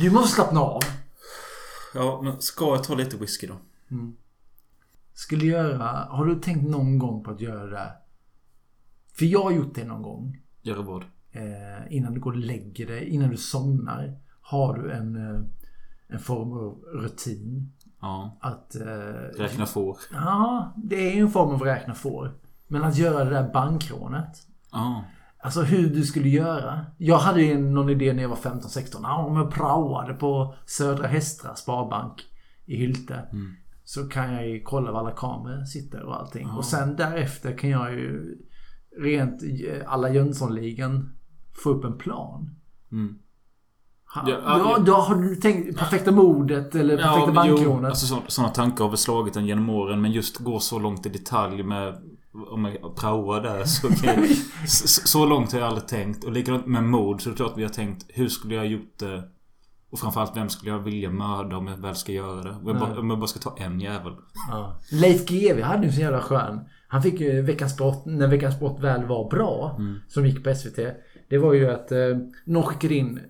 Du måste slappna av. Ja, men ska jag ta lite whisky då? Skulle göra... Har du tänkt någon gång på att göra det? För jag har gjort det någon gång. Göra vad? Eh, innan du går och lägger dig, innan du somnar. Har du en, eh, en form av rutin. Ja. Att... Eh, Räkna får. Ja, det är ju en form av räkna får. Men att göra det där bankrånet. Ja. Alltså hur du skulle göra. Jag hade ju någon idé när jag var 15-16. Ja, om jag praoade på Södra Hästra Sparbank i Hylte. Så kan jag ju kolla var alla kameror sitter och allting. Och sen därefter kan jag ju rent eh, alla Jönssonligan få upp en plan. Mm. Ha, Ja, ja, ja. då har du tänkt perfekta mordet eller perfekta jo, bankrånet? alltså, så, sådana tankar har väl slagit en genom åren men just gå så långt i detalj med om jag praoar där så, så, så långt har jag aldrig tänkt. Och likadant med mord så är det klart vi har tänkt hur skulle jag ha gjort det? Och framförallt vem skulle jag vilja mörda om jag väl ska göra det? Om jag, bara, om jag bara ska ta en jävel. Ja. Leif GW hade ju så jävla skön. Han fick ju Veckans Brott, när Veckans Brott väl var bra, som gick på SVT. Det var ju att eh, någon skickade in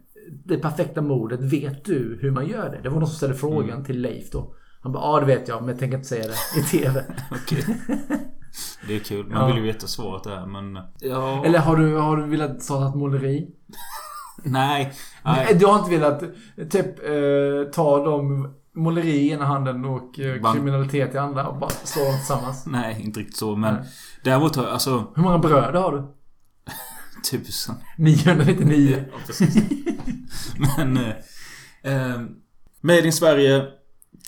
det perfekta mordet. Vet du hur man gör det? Det var någon som ställde frågan till Leif då. Han bara, ja det vet jag men jag tänker inte säga det i TV. Det är kul. Man Ja. vill ju veta svaret där men... Ja... Eller har du, har du velat starta ett måleri? Nej. Nej. Du har inte velat typ eh, ta de måleri i ena handen och eh, kriminalitet i andra och bara slå dem tillsammans? Nej, inte riktigt så men... Nej. Däremot har jag alltså... Hur många bröder har du? Tusen. 999. Ja, precis. Men... Eh, eh, Made in Sverige.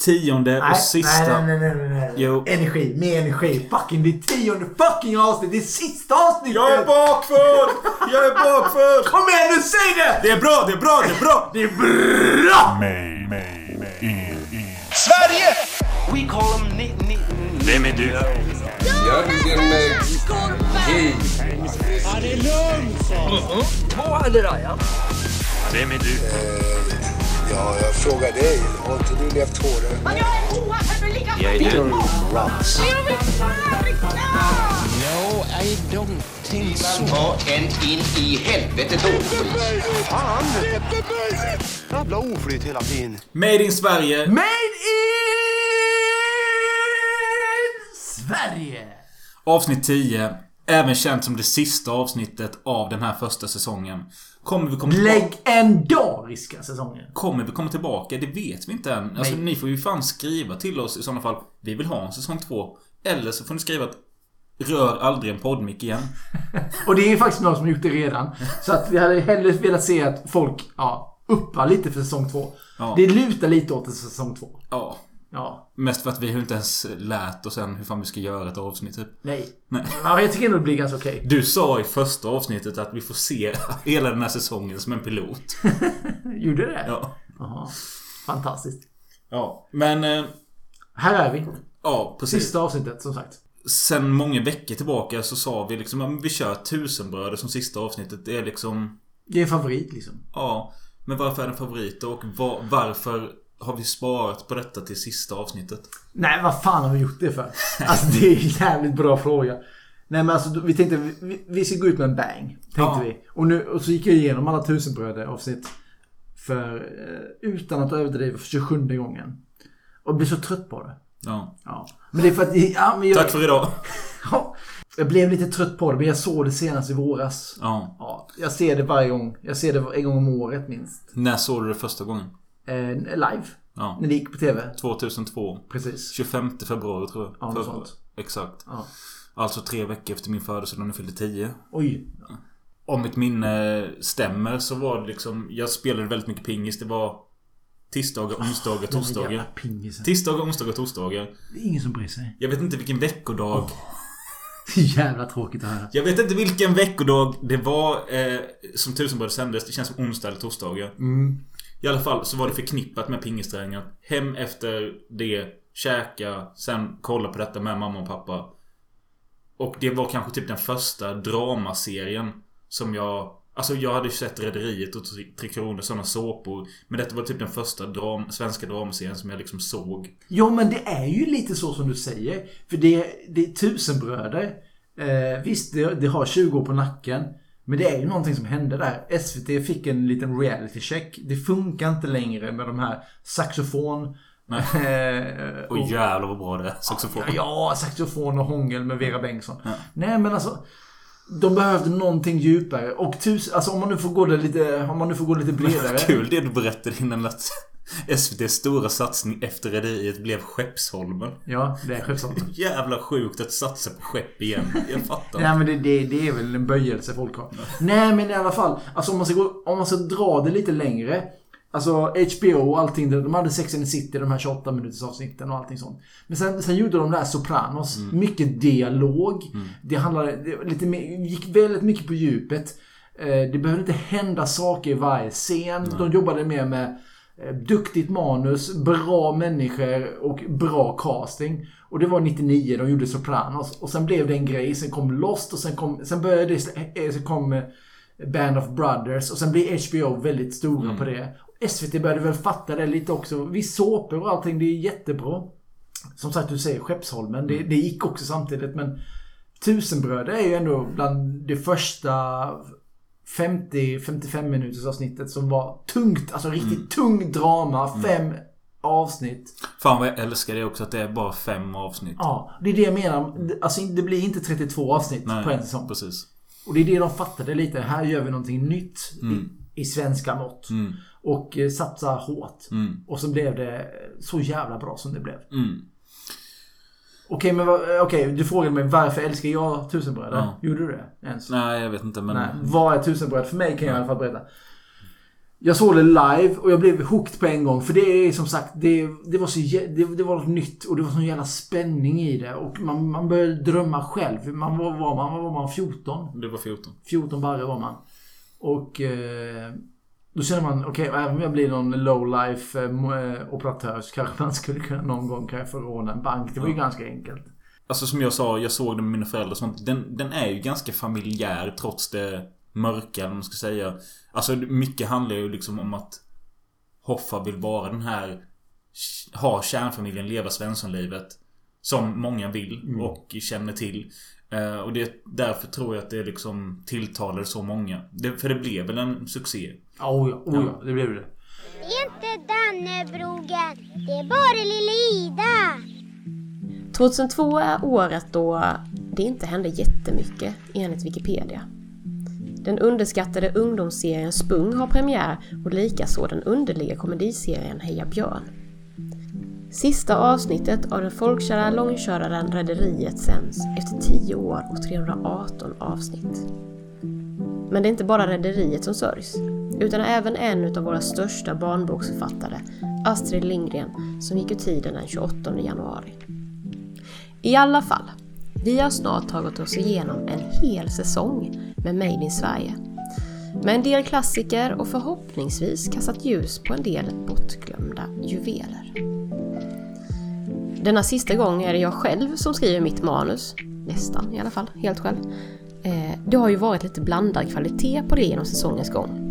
Tionde och sista... Nej, nej, nej, nej, nej. Jo. Energi, mer energi. Fucking det är tionde fucking avsnitt. Det är sista avsnittet. Jag är bakförd! Jag är bakförd! Kom igen nu, säg det! Det är bra, det är bra, det är bra! Det är bra! Sverige! We call them ni, ni, Vem är du? Jörgen G. Vem är du? Ja, jag frågar dig. Har inte du levt hårdare? Men jag är oerhört Jag är du. Ta en in i helvete då. Jävla oflyt hela tiden. Made in Sverige. Made in Sverige. Avsnitt 10. Även känt som det sista avsnittet av den här första säsongen. Kommer vi komma? Legendariska säsongen. Kommer vi komma tillbaka? Det vet vi inte än. Alltså Nej. ni får ju fan skriva till oss i sådana fall. Vi vill ha en säsong 2. Eller så får ni skriva att Rör aldrig en poddmick igen. Och det är faktiskt någon som gjort det redan. Så att vi hade hellre velat se att folk, ja, uppar lite för säsong två. Ja. Det lutar lite åt säsong två. Ja. Ja. Mest för att vi har inte ens lärt oss än hur fan vi ska göra ett avsnitt typ. Nej. Nej. Ja, jag tycker ändå det blir ganska okej. Du sa i första avsnittet att vi får se hela den här säsongen som en pilot. Gjorde det? Ja. Jaha. Fantastiskt. Ja. Men... Eh, Här är vi. ja, precis. Sista avsnittet, som sagt. Sen många veckor tillbaka så sa vi liksom att vi kör tusenbröder som sista avsnittet. Det är liksom... Det är en favorit liksom. Ja. Men varför är det en favorit och var, varför har vi sparat på detta till sista avsnittet? Nej, vad fan har vi gjort det för? Alltså det är en jävligt bra fråga. Nej men alltså vi tänkte vi, vi ska gå ut med en bang. Tänkte Ja. vi. Och, nu, och så gick jag igenom alla tusenbröder avsnitt. För eh, utan att överdriva för 27 gången. Och blev så trött på det. Ja. Ja. Men det är för att... Ja, men jag, Tack för idag. Ja, jag blev lite trött på det men jag såg det senast i våras. Ja. Ja, jag ser det varje gång. Jag ser det en gång om året minst. När såg du det första gången? Eh, live. Ja. När det gick på TV. 2002. Precis. 25 februari tror jag. Ja, något sånt. Exakt. Ja. Alltså tre veckor efter min födelse när jag fyllde 10. Oj. Om mitt minne stämmer så var det liksom... Jag spelade väldigt mycket pingis. Det var tisdagar, onsdagar, Den jävla torsdagar. Tisdagar, onsdagar, torsdagar. Det är ingen som bryr sig. Jag vet inte vilken veckodag. Är jävla tråkigt att höra. Jag vet inte vilken veckodag det var eh, som Tusenbröder sändes. Det känns som onsdag eller torsdagar. I alla fall så var det förknippat med pingisträningen. Hem efter det, käka, sen kolla på detta med mamma och pappa. Och det var kanske typ den första dramaserien som jag... Alltså jag hade ju sett Rederiet och Tre Kronor, sådana såpor. Men detta var typ den första dram, svenska dramaserien som jag liksom såg. Ja men det är ju lite så som du säger. För det, det är tusenbröder. Eh, visst, det, det har 20 år på nacken. Men det är ju någonting som hände där. SVT fick en liten reality check. Det funkar inte längre med de här saxofon... eh, Och jävlar vad bra det är. Saxofon. Ja, ja, saxofon och hångel med Vera Bengtsson. Nej, men alltså. De behövde någonting djupare. Och tusen, alltså om man nu får gå det lite, om man nu får gå lite bredare. Kul det du berättade innan att SVTs stora satsning efter Rederiet blev Skeppsholmen. Ja, det är Skeppsholmen. Jävla sjukt att satsa på skepp igen. Jag fattar Nej men det, det, det är väl en böjelse folk har. Nej men i alla fall. Alltså om man ska, gå, om man ska dra det lite längre. Alltså HBO och allting. De hade Sex and the City, de här 28 minuters avsnitten och allting sånt. Men sen, sen gjorde de där Sopranos. Mycket dialog. Det handlade det, lite mer, gick väldigt mycket på djupet. Eh, det behövde inte hända saker i varje scen. De jobbade mer med duktigt manus, bra människor och bra casting. Och det var 99 de gjorde Sopranos. Och sen blev det en grej. Sen kom Lost och sen kom... Sen började det... eh, Sen kom eh, Band of Brothers. Och sen blev HBO väldigt stora på det. SVT började väl fatta det lite också. Visst såpor och allting, det är jättebra. Som sagt, du säger Skeppsholmen. Det, det gick också samtidigt men... Tusenbröd är ju ändå bland det första 50-55 minuters avsnittet som var tungt. Alltså riktigt tung drama. Fem avsnitt. Fan vad jag älskar det också att det är bara fem avsnitt. Ja, det är det jag menar. Alltså det blir inte 32 avsnitt på en säsong. precis. Och det är det de fattade lite. Här gör vi någonting nytt Mm. i, i svenska mått. Och eh, satsa hårt. Och så blev det så jävla bra som det blev. Okej, men eh, okej, du frågade mig varför älskar jag tusenbröder? Ja. Gjorde du det ens? Nej jag vet inte men... Nej. Vad är tusenbröd? För mig kan jag i alla fall berätta. Jag såg det live och jag blev hooked på en gång. För det är som sagt, det, det var så det, det var något nytt och det var sån jävla spänning i det. Och man, man började drömma själv. Man var, var man? Var man? 14? Det var 14. 14 barre var man. Och eh, då känner man, okej, även om jag blir någon low-life eh, operatör så kanske man skulle kunna någon gång kanske få råna en bank. Det var ju ganska enkelt. Alltså som jag sa, jag såg den med mina föräldrar och sånt. Den, den är ju ganska familjär trots det mörka, eller man ska säga. Alltså mycket handlar ju liksom om att Hoffa vill vara den här... Ha kärnfamiljen, leva Svenssonlivet. Som många vill och känner till. Eh, och det, därför tror jag att det liksom tilltalar så många. Det, för det blev väl en succé. Oh ja, oh ja, det blev det. Det är inte Dannebrogen, det är bara lilla Ida. 2002 är året då det inte hände jättemycket enligt Wikipedia. Den underskattade ungdomsserien Spung har premiär och likaså den underliga komediserien Heja Björn. Sista avsnittet av den folkkära långköraren Rederiet sänds efter 10 år och 318 avsnitt. Men det är inte bara Rederiet som sörjs, utan även en av våra största barnboksförfattare, Astrid Lindgren, som gick ur tiden den 28 januari. I alla fall, vi har snart tagit oss igenom en hel säsong med Made in Sverige. Med en del klassiker och förhoppningsvis kastat ljus på en del bortglömda juveler. Denna sista gång är det jag själv som skriver mitt manus. Nästan i alla fall, helt själv. Eh, det har ju varit lite blandad kvalitet på det genom säsongens gång.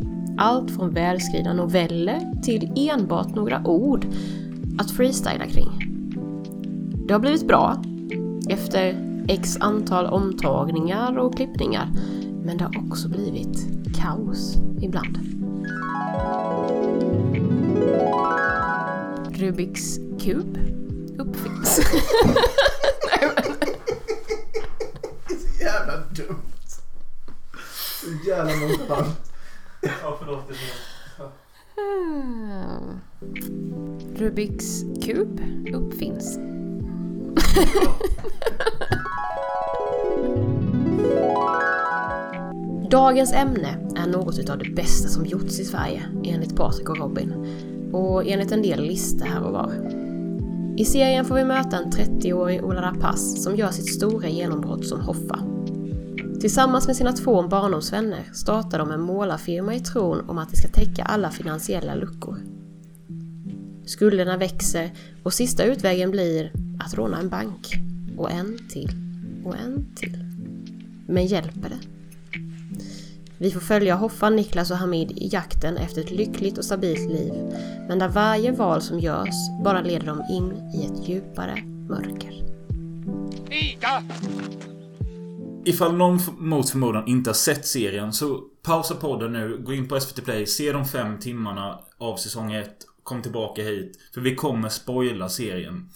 Allt från välskrivna noveller till enbart några ord att freestyla kring. Det har blivit bra efter x antal omtagningar och klippningar. Men det har också blivit kaos ibland. Rubiks kub uppfinns. Nej, men... Det är så Jävla dumt. Så jävla nonchalant. Ja, förlåt. Hmm. Rubiks kub uppfinns. Dagens ämne är något utav det bästa som gjorts i Sverige enligt Patrik och Robin och enligt en del listor här och var. I serien får vi möta en 30-årig Ola Rapace som gör sitt stora genombrott som Hoffa. Tillsammans med sina två barndomsvänner startar de en målarfirma i tron om att det ska täcka alla finansiella luckor. Skulderna växer och sista utvägen blir att råna en bank. Och en till. Och en till. Men hjälper det? Vi får följa Hoffan, Niklas och Hamid i jakten efter ett lyckligt och stabilt liv, men där varje val som görs bara leder dem in i ett djupare mörker. Ida! Ifall någon mot förmodan inte har sett serien så pausa podden nu, gå in på SVT Play, se de fem timmarna av säsong 1. Kom tillbaka hit. För vi kommer spoila serien.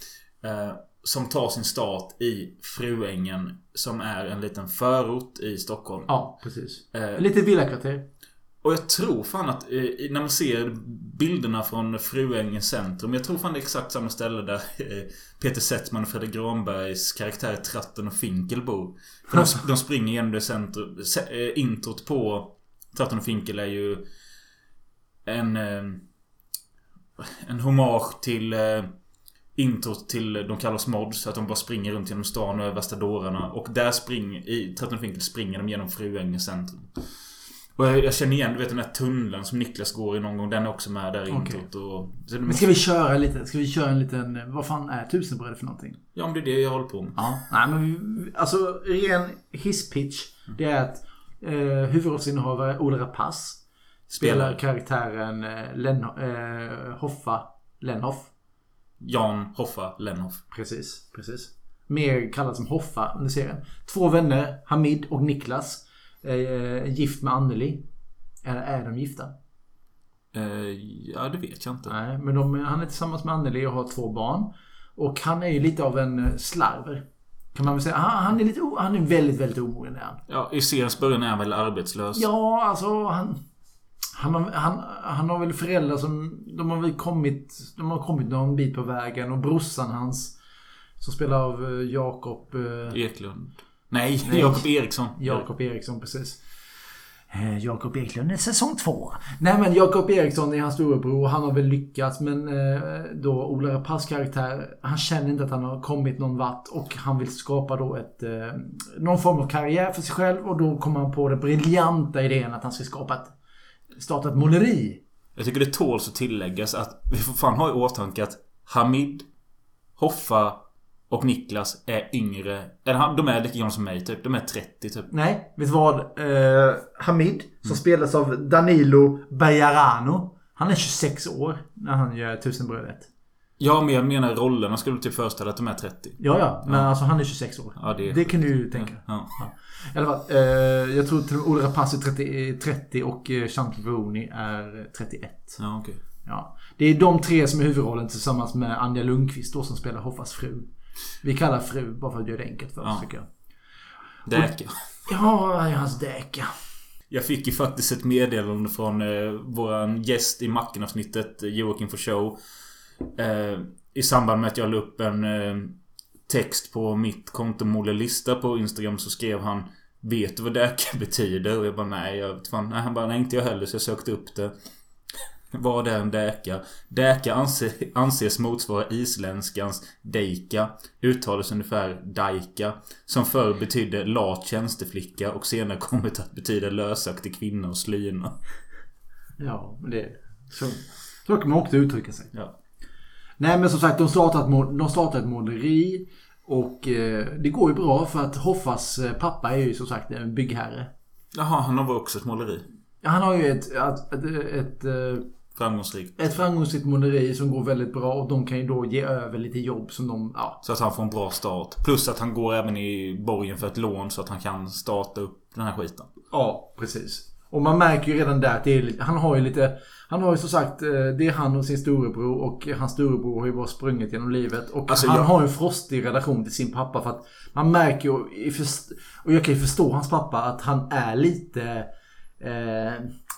Eh, som tar sin start i Fruängen. Som är en liten förort i Stockholm. Ja, precis. Eh, Lite villakvarter. Och jag tror fan att eh, när man ser bilderna från Fruängens centrum. Jag tror fan det är exakt samma ställe där eh, Peter Settman och Fredrik Granbergs karaktär Tratten och Finkel bor. För de, de springer genom det centrum. Se, eh, introt på Tratten och Finkel är ju en... Eh, en hommage till eh, introt till eh, De kallas mods. Att de bara springer runt genom stan och är värsta dårarna. Och där springer, i Tratten och Finkel springer de genom Fruängens centrum. Och jag, jag känner igen, du vet den här tunneln som Niklas går i någon gång. Den är också med där Okej. introt. Och, så Men ska vi köra lite? Ska vi köra en liten... Vad fan är tusenbröd för någonting? ja, men det är det jag håller på med. Ja. Nej men alltså ren hisspitch. Det är att eh, huvudrollsinnehavare Ola Rapace spelar Spelar. karaktären eh, Len, eh, Hoffa Lenhoff. Jan Hoffa Lenhoff. Precis, precis. Mer kallad som Hoffa under serien. Två vänner, Hamid och Niklas. Eh, gift med Anneli. Eller är de gifta? Eh, ja, det vet jag inte. Nej, men de, han är tillsammans med Anneli och har två barn. Och han är ju lite av en eh, slarver. Kan man väl säga. Han, han är lite Han är väldigt, väldigt omogen är. Ja, i seriens början är han väl arbetslös. Ja, alltså han... Han har, han, han har väl föräldrar som... De har väl kommit... De har kommit någon bit på vägen. Och brorsan hans... Som spelar av eh, Jakob... eh, Eklund. Nej, Nej. Jakob Eriksson. Jakob Eriksson, precis. Eh, Jakob Eklund är säsong två. Nej men Jakob Eriksson är hans storebror. Han har väl lyckats men eh, då Ola Rapaces karaktär. Han känner inte att han har kommit någon vart. Och han vill skapa då ett... Eh, någon form av karriär för sig själv. Och då kommer han på den briljanta idén att han ska skapa ett... Starta ett måleri. Jag tycker det tåls att tilläggas att vi får fan ha i åtanke att Hamid, Hoffa och Niklas är yngre. Eller han- de är lika gamla som mig typ. De är 30 typ. Nej, vet du vad? Eh, Hamid, som spelas av Danilo Bajarano. Han är 26 år när han gör Tusenbrödet. Ja, men jag menar rollerna skulle typ föreställa att de är 30. Ja, ja. Men alltså han är 26 år. Ja, det är- det kan du ju tänka. Ja. I alla fall. Eh, jag tror till och med Ola Rapace är 30, 30 och eh, Chantal Veroni är 31. Ja, okej. Ja. Det är de tre som är huvudrollen tillsammans med Anja Lundqvist då som spelar Hoffas fru. Vi kallar fru bara för att göra det enkelt för oss Ja. tycker jag. Däka. Ja, hans däka. Jag fick ju faktiskt ett meddelande från eh, våran gäst i Macken-avsnittet, eh, Joakim for Show. Eh, I samband med att jag la upp en eh, text på mitt konto Molle Lista på Instagram så skrev han Vet du vad däka betyder? Och jag bara nej, jag vet fan. Nej, han bara nej inte jag heller så jag sökte upp det. Vad är en däka? Däka anse, anses motsvara isländskans deika. Uttalas ungefär daika. Som förr betydde lat tjänsteflicka och senare kommit att betyda lösaktig kvinna och slyna. Ja, men det... Så, så kan man också uttrycka sig. Ja. Nej men som sagt, de startar de ett måleri. Och eh, det går ju bra för att Hoffas eh, pappa är ju som sagt en byggherre. Jaha, han har också ett måleri. Han har ju ett, ett, ett, ett, eh, Framgångsrikt. ett framgångsrikt måleri som går väldigt bra och de kan ju då ge över lite jobb som de... Ja, Så att han får en bra start. Plus att han går även i borgen för ett lån så att han kan starta upp den här skiten. ja precis. Och man märker ju redan där att det är, han har ju lite... Han har ju som sagt, eh, det är han och sin storebror och hans storebror har ju bara sprungit genom livet. Och Alltså, han jag- har en frostig relation till sin pappa för att man märker ju, och jag kan ju förstå hans pappa, att han är lite eh,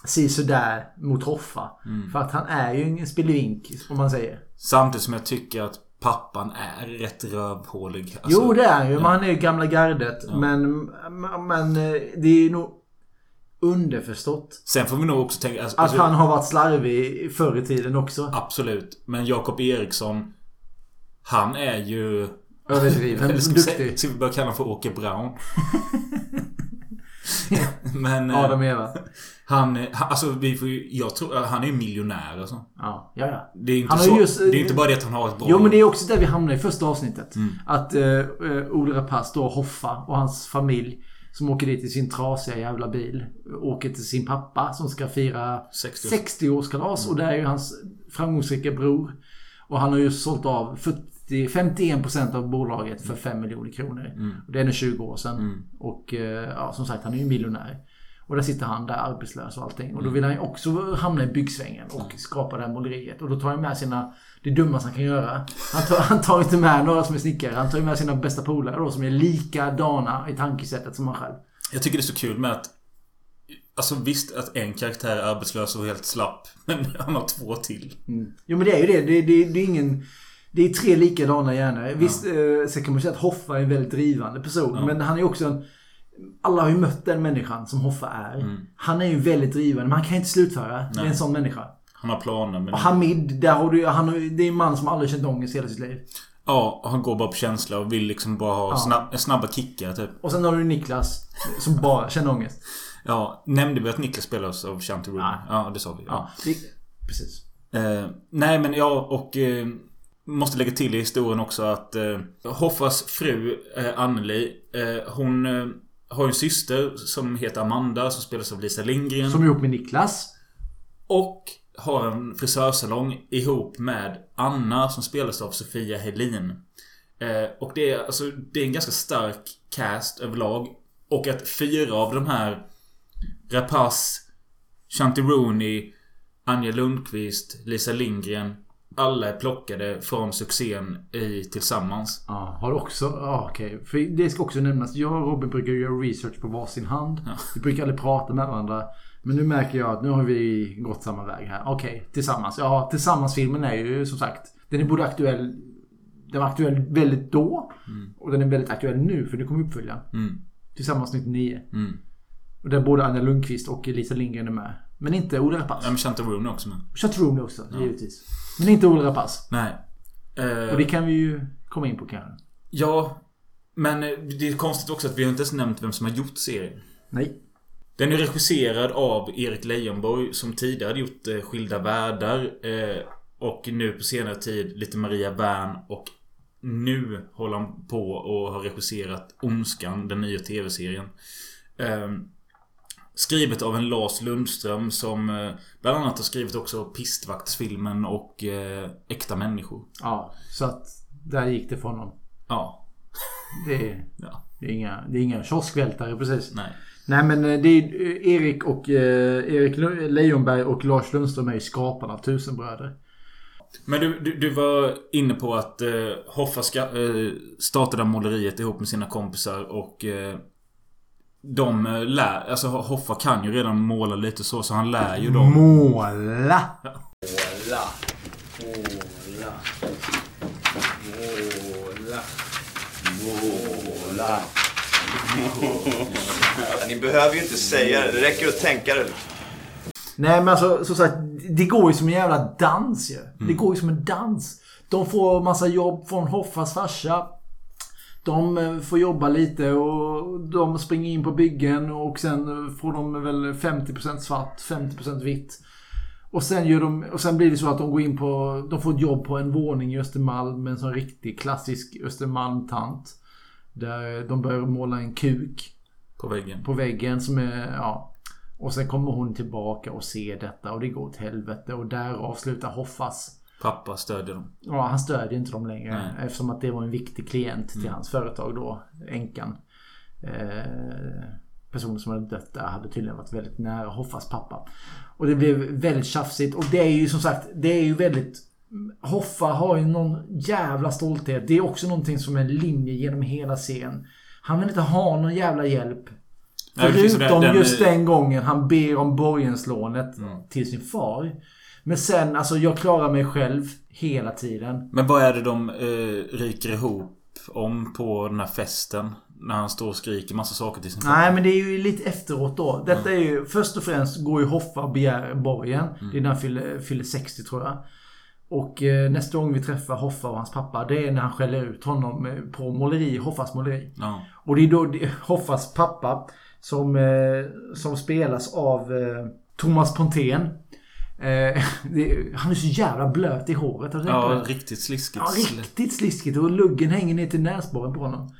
si sådär mot Hoffa. Mm. För att han är ju en spelvink, om man säger. Samtidigt som jag tycker att pappan är rätt rövhålig. Alltså, jo det är han ju, men han är ju gamla gardet. Men, men eh, det är ju nog underförstått. Sen får vi nog också tänka... Alltså, Att alltså, han har varit slarvig förr i tiden också. Absolut. Men Jakob Eriksson... Han är ju... Överdriven. Duktig. ska vi börja kalla honom för Åke Brown? Men... eh, Adam och Eva. Han, eh, alltså vi får ju, jag tror, han är ju miljonär alltså. Ja, ja, ja. Det är inte Han har så, ju just- det är inte bara det att han har ett bra Jo men det är också där vi hamnar i första avsnittet. Mm. Att eh, eh, Ola Rapace då, Hoffa och hans familj som åker dit i sin trasiga jävla bil. Åker till sin pappa som ska fira 60 60-årskalas. Och där är ju hans framgångsrika bror. Och han har ju sålt av 40, 50, 51% av bolaget för 5 miljoner kronor. Och det är nu 20 år sedan. Och eh, ja, som sagt, han är ju miljonär. Och där sitter han där arbetslös och allting. Och då vill han ju också hamna i byggsvängen och skapa det här måleriet. Och då tar han med sina... Det dummaste han kan göra. Han tar, han tar inte med några som är snickare. Han tar ju med sina bästa polare då som är likadana i tankesättet som han själv. Jag tycker det är så kul med att Alltså visst att en karaktär är arbetslös och helt slapp. Men han har två till. Jo men det är ju det. Det, det, det är ingen... Det är tre likadana hjärnor. Visst, eh, sen kan man säga att Hoffa är en väldigt drivande person. Men han är också en... Alla har ju mött den människan som Hoffa är. Han är ju väldigt drivande, men han kan inte slutföra. Det är en sån människa. Han har planer men... Och Hamid, där har du, han, det är en man som aldrig känt ångest i hela sitt liv. Ja, han går bara på känsla och vill liksom bara ha snabb, snabba kickar typ. Och sen har du Niklas, som bara känner ångest. Ja, nämnde vi att Niklas spelas av Shanti Rooney? Nej. Ja, det sa vi. Ja. Ja, det, precis. Eh, nej men ja, och... Eh, måste lägga till i historien också att eh, Hoffas fru eh, Anneli, eh, hon eh, har en syster som heter Amanda som spelas av Lisa Lindgren. Som är ihop med Niklas. Och har en frisörsalong ihop med Anna som spelas av Sofia Helin. Eh, och det är, alltså, det är en ganska stark cast överlag. Och att fyra av de här Rapace, Shanti Rooney, Anja Lundqvist, Lisa Lindgren. Alla är plockade från succén i Tillsammans. Ja, har också... Ja, okej. För det ska också nämnas. Jag och Robin brukar göra research på varsin hand. Vi brukar aldrig prata med varandra. Men nu märker jag att nu har vi gått samma väg här. Okej, Tillsammans. Ja, Tillsammans-filmen är ju som sagt... Den är både aktuell... Den var aktuell väldigt då. Och den är väldigt aktuell nu för nu kommer uppföljaren. Mm. Tillsammans 99. Mm. Och där både Anja Lundqvist och Lisa Lindgren är med. Men inte Ola Rapace. Ja, men Shanti Rooney också med. Chatroon också, givetvis. Men inte Ola Rapace. Nej. Eh, Och det kan vi ju komma in på kanske. Ja. Men eh, det är konstigt också att vi har inte ens nämnt vem som har gjort serien. Nej. Den är regisserad av Erik Leijonborg som tidigare hade gjort eh, Skilda Världar. Eh, och nu på senare tid lite Maria Wern och nu håller han på och har regisserat Ondskan, den nya tv-serien. Eh, skrivet av en Lars Lundström som eh, bland annat har skrivit också Pistvaktsfilmen och eh, Äkta människor. Ja, så att där gick det för honom. Ja. Det är, ja. det är inga, det är inga kioskvältare precis. Nej. Nej men eh, det är Erik och eh, Erik Lejonberg och Lars Lundström är ju skaparna av Tusenbröder. Men du, du, du var inne på att eh, Hoffa ska, eh, startade måleriet ihop med sina kompisar och eh, de eh, lär... Alltså Hoffa kan ju redan måla lite så, så han lär ju dem. Måla! Ni behöver ju inte säga det. Det räcker att tänka det. Nej men alltså som sagt, det går ju som en jävla dans ju. Det går ju som en dans. De får massa jobb från Hoffas farsa. De eh, får jobba lite och de springer in på byggen och sen får de väl 50% svart, 50% vitt. Och sen, gör de, och sen blir det så att de går in på... De får ett jobb på en våning i Östermalm med en sån riktig klassisk Östermalm-tant. Där de börjar måla en kuk På väggen. på väggen som är, ja. Och sen kommer hon tillbaka och ser detta och det går åt helvete och där avslutar Hoffas. Pappa stödjer dem. Ja, han stödjer inte dem längre Nej. eftersom att det var en viktig klient till hans företag då, änkan. Eh, personen som hade dött där hade tydligen varit väldigt nära Hoffas pappa. Och det blev väldigt tjafsigt och det är ju som sagt, det är ju väldigt Hoffa har ju någon jävla stolthet. Det är också någonting som är en linje genom hela scenen. Han vill inte ha någon jävla hjälp. Förutom just den gången han ber om borgenslånet Mm. till sin far. Men sen, alltså jag klarar mig själv hela tiden. Men vad är det de eh, ryker ihop om på den här festen? När han står och skriker massa saker till sin pappa. Nej men det är ju lite efteråt då. Detta är ju, först och främst går ju Hoffa och begär borgen. Det är när han fyller, fyller 60 tror jag. Och eh, nästa gång vi träffar Hoffa och hans pappa, det är när han skäller ut honom eh, på måleri, Hoffas måleri. Ja. Och det är då det, Hoffas pappa som, eh, som spelas av eh, Thomas Pontén. Eh, det, han är så jävla blöt i håret. Ja, riktigt sliskigt. Ja, riktigt sliskigt. Och luggen hänger ner till näsborren på honom.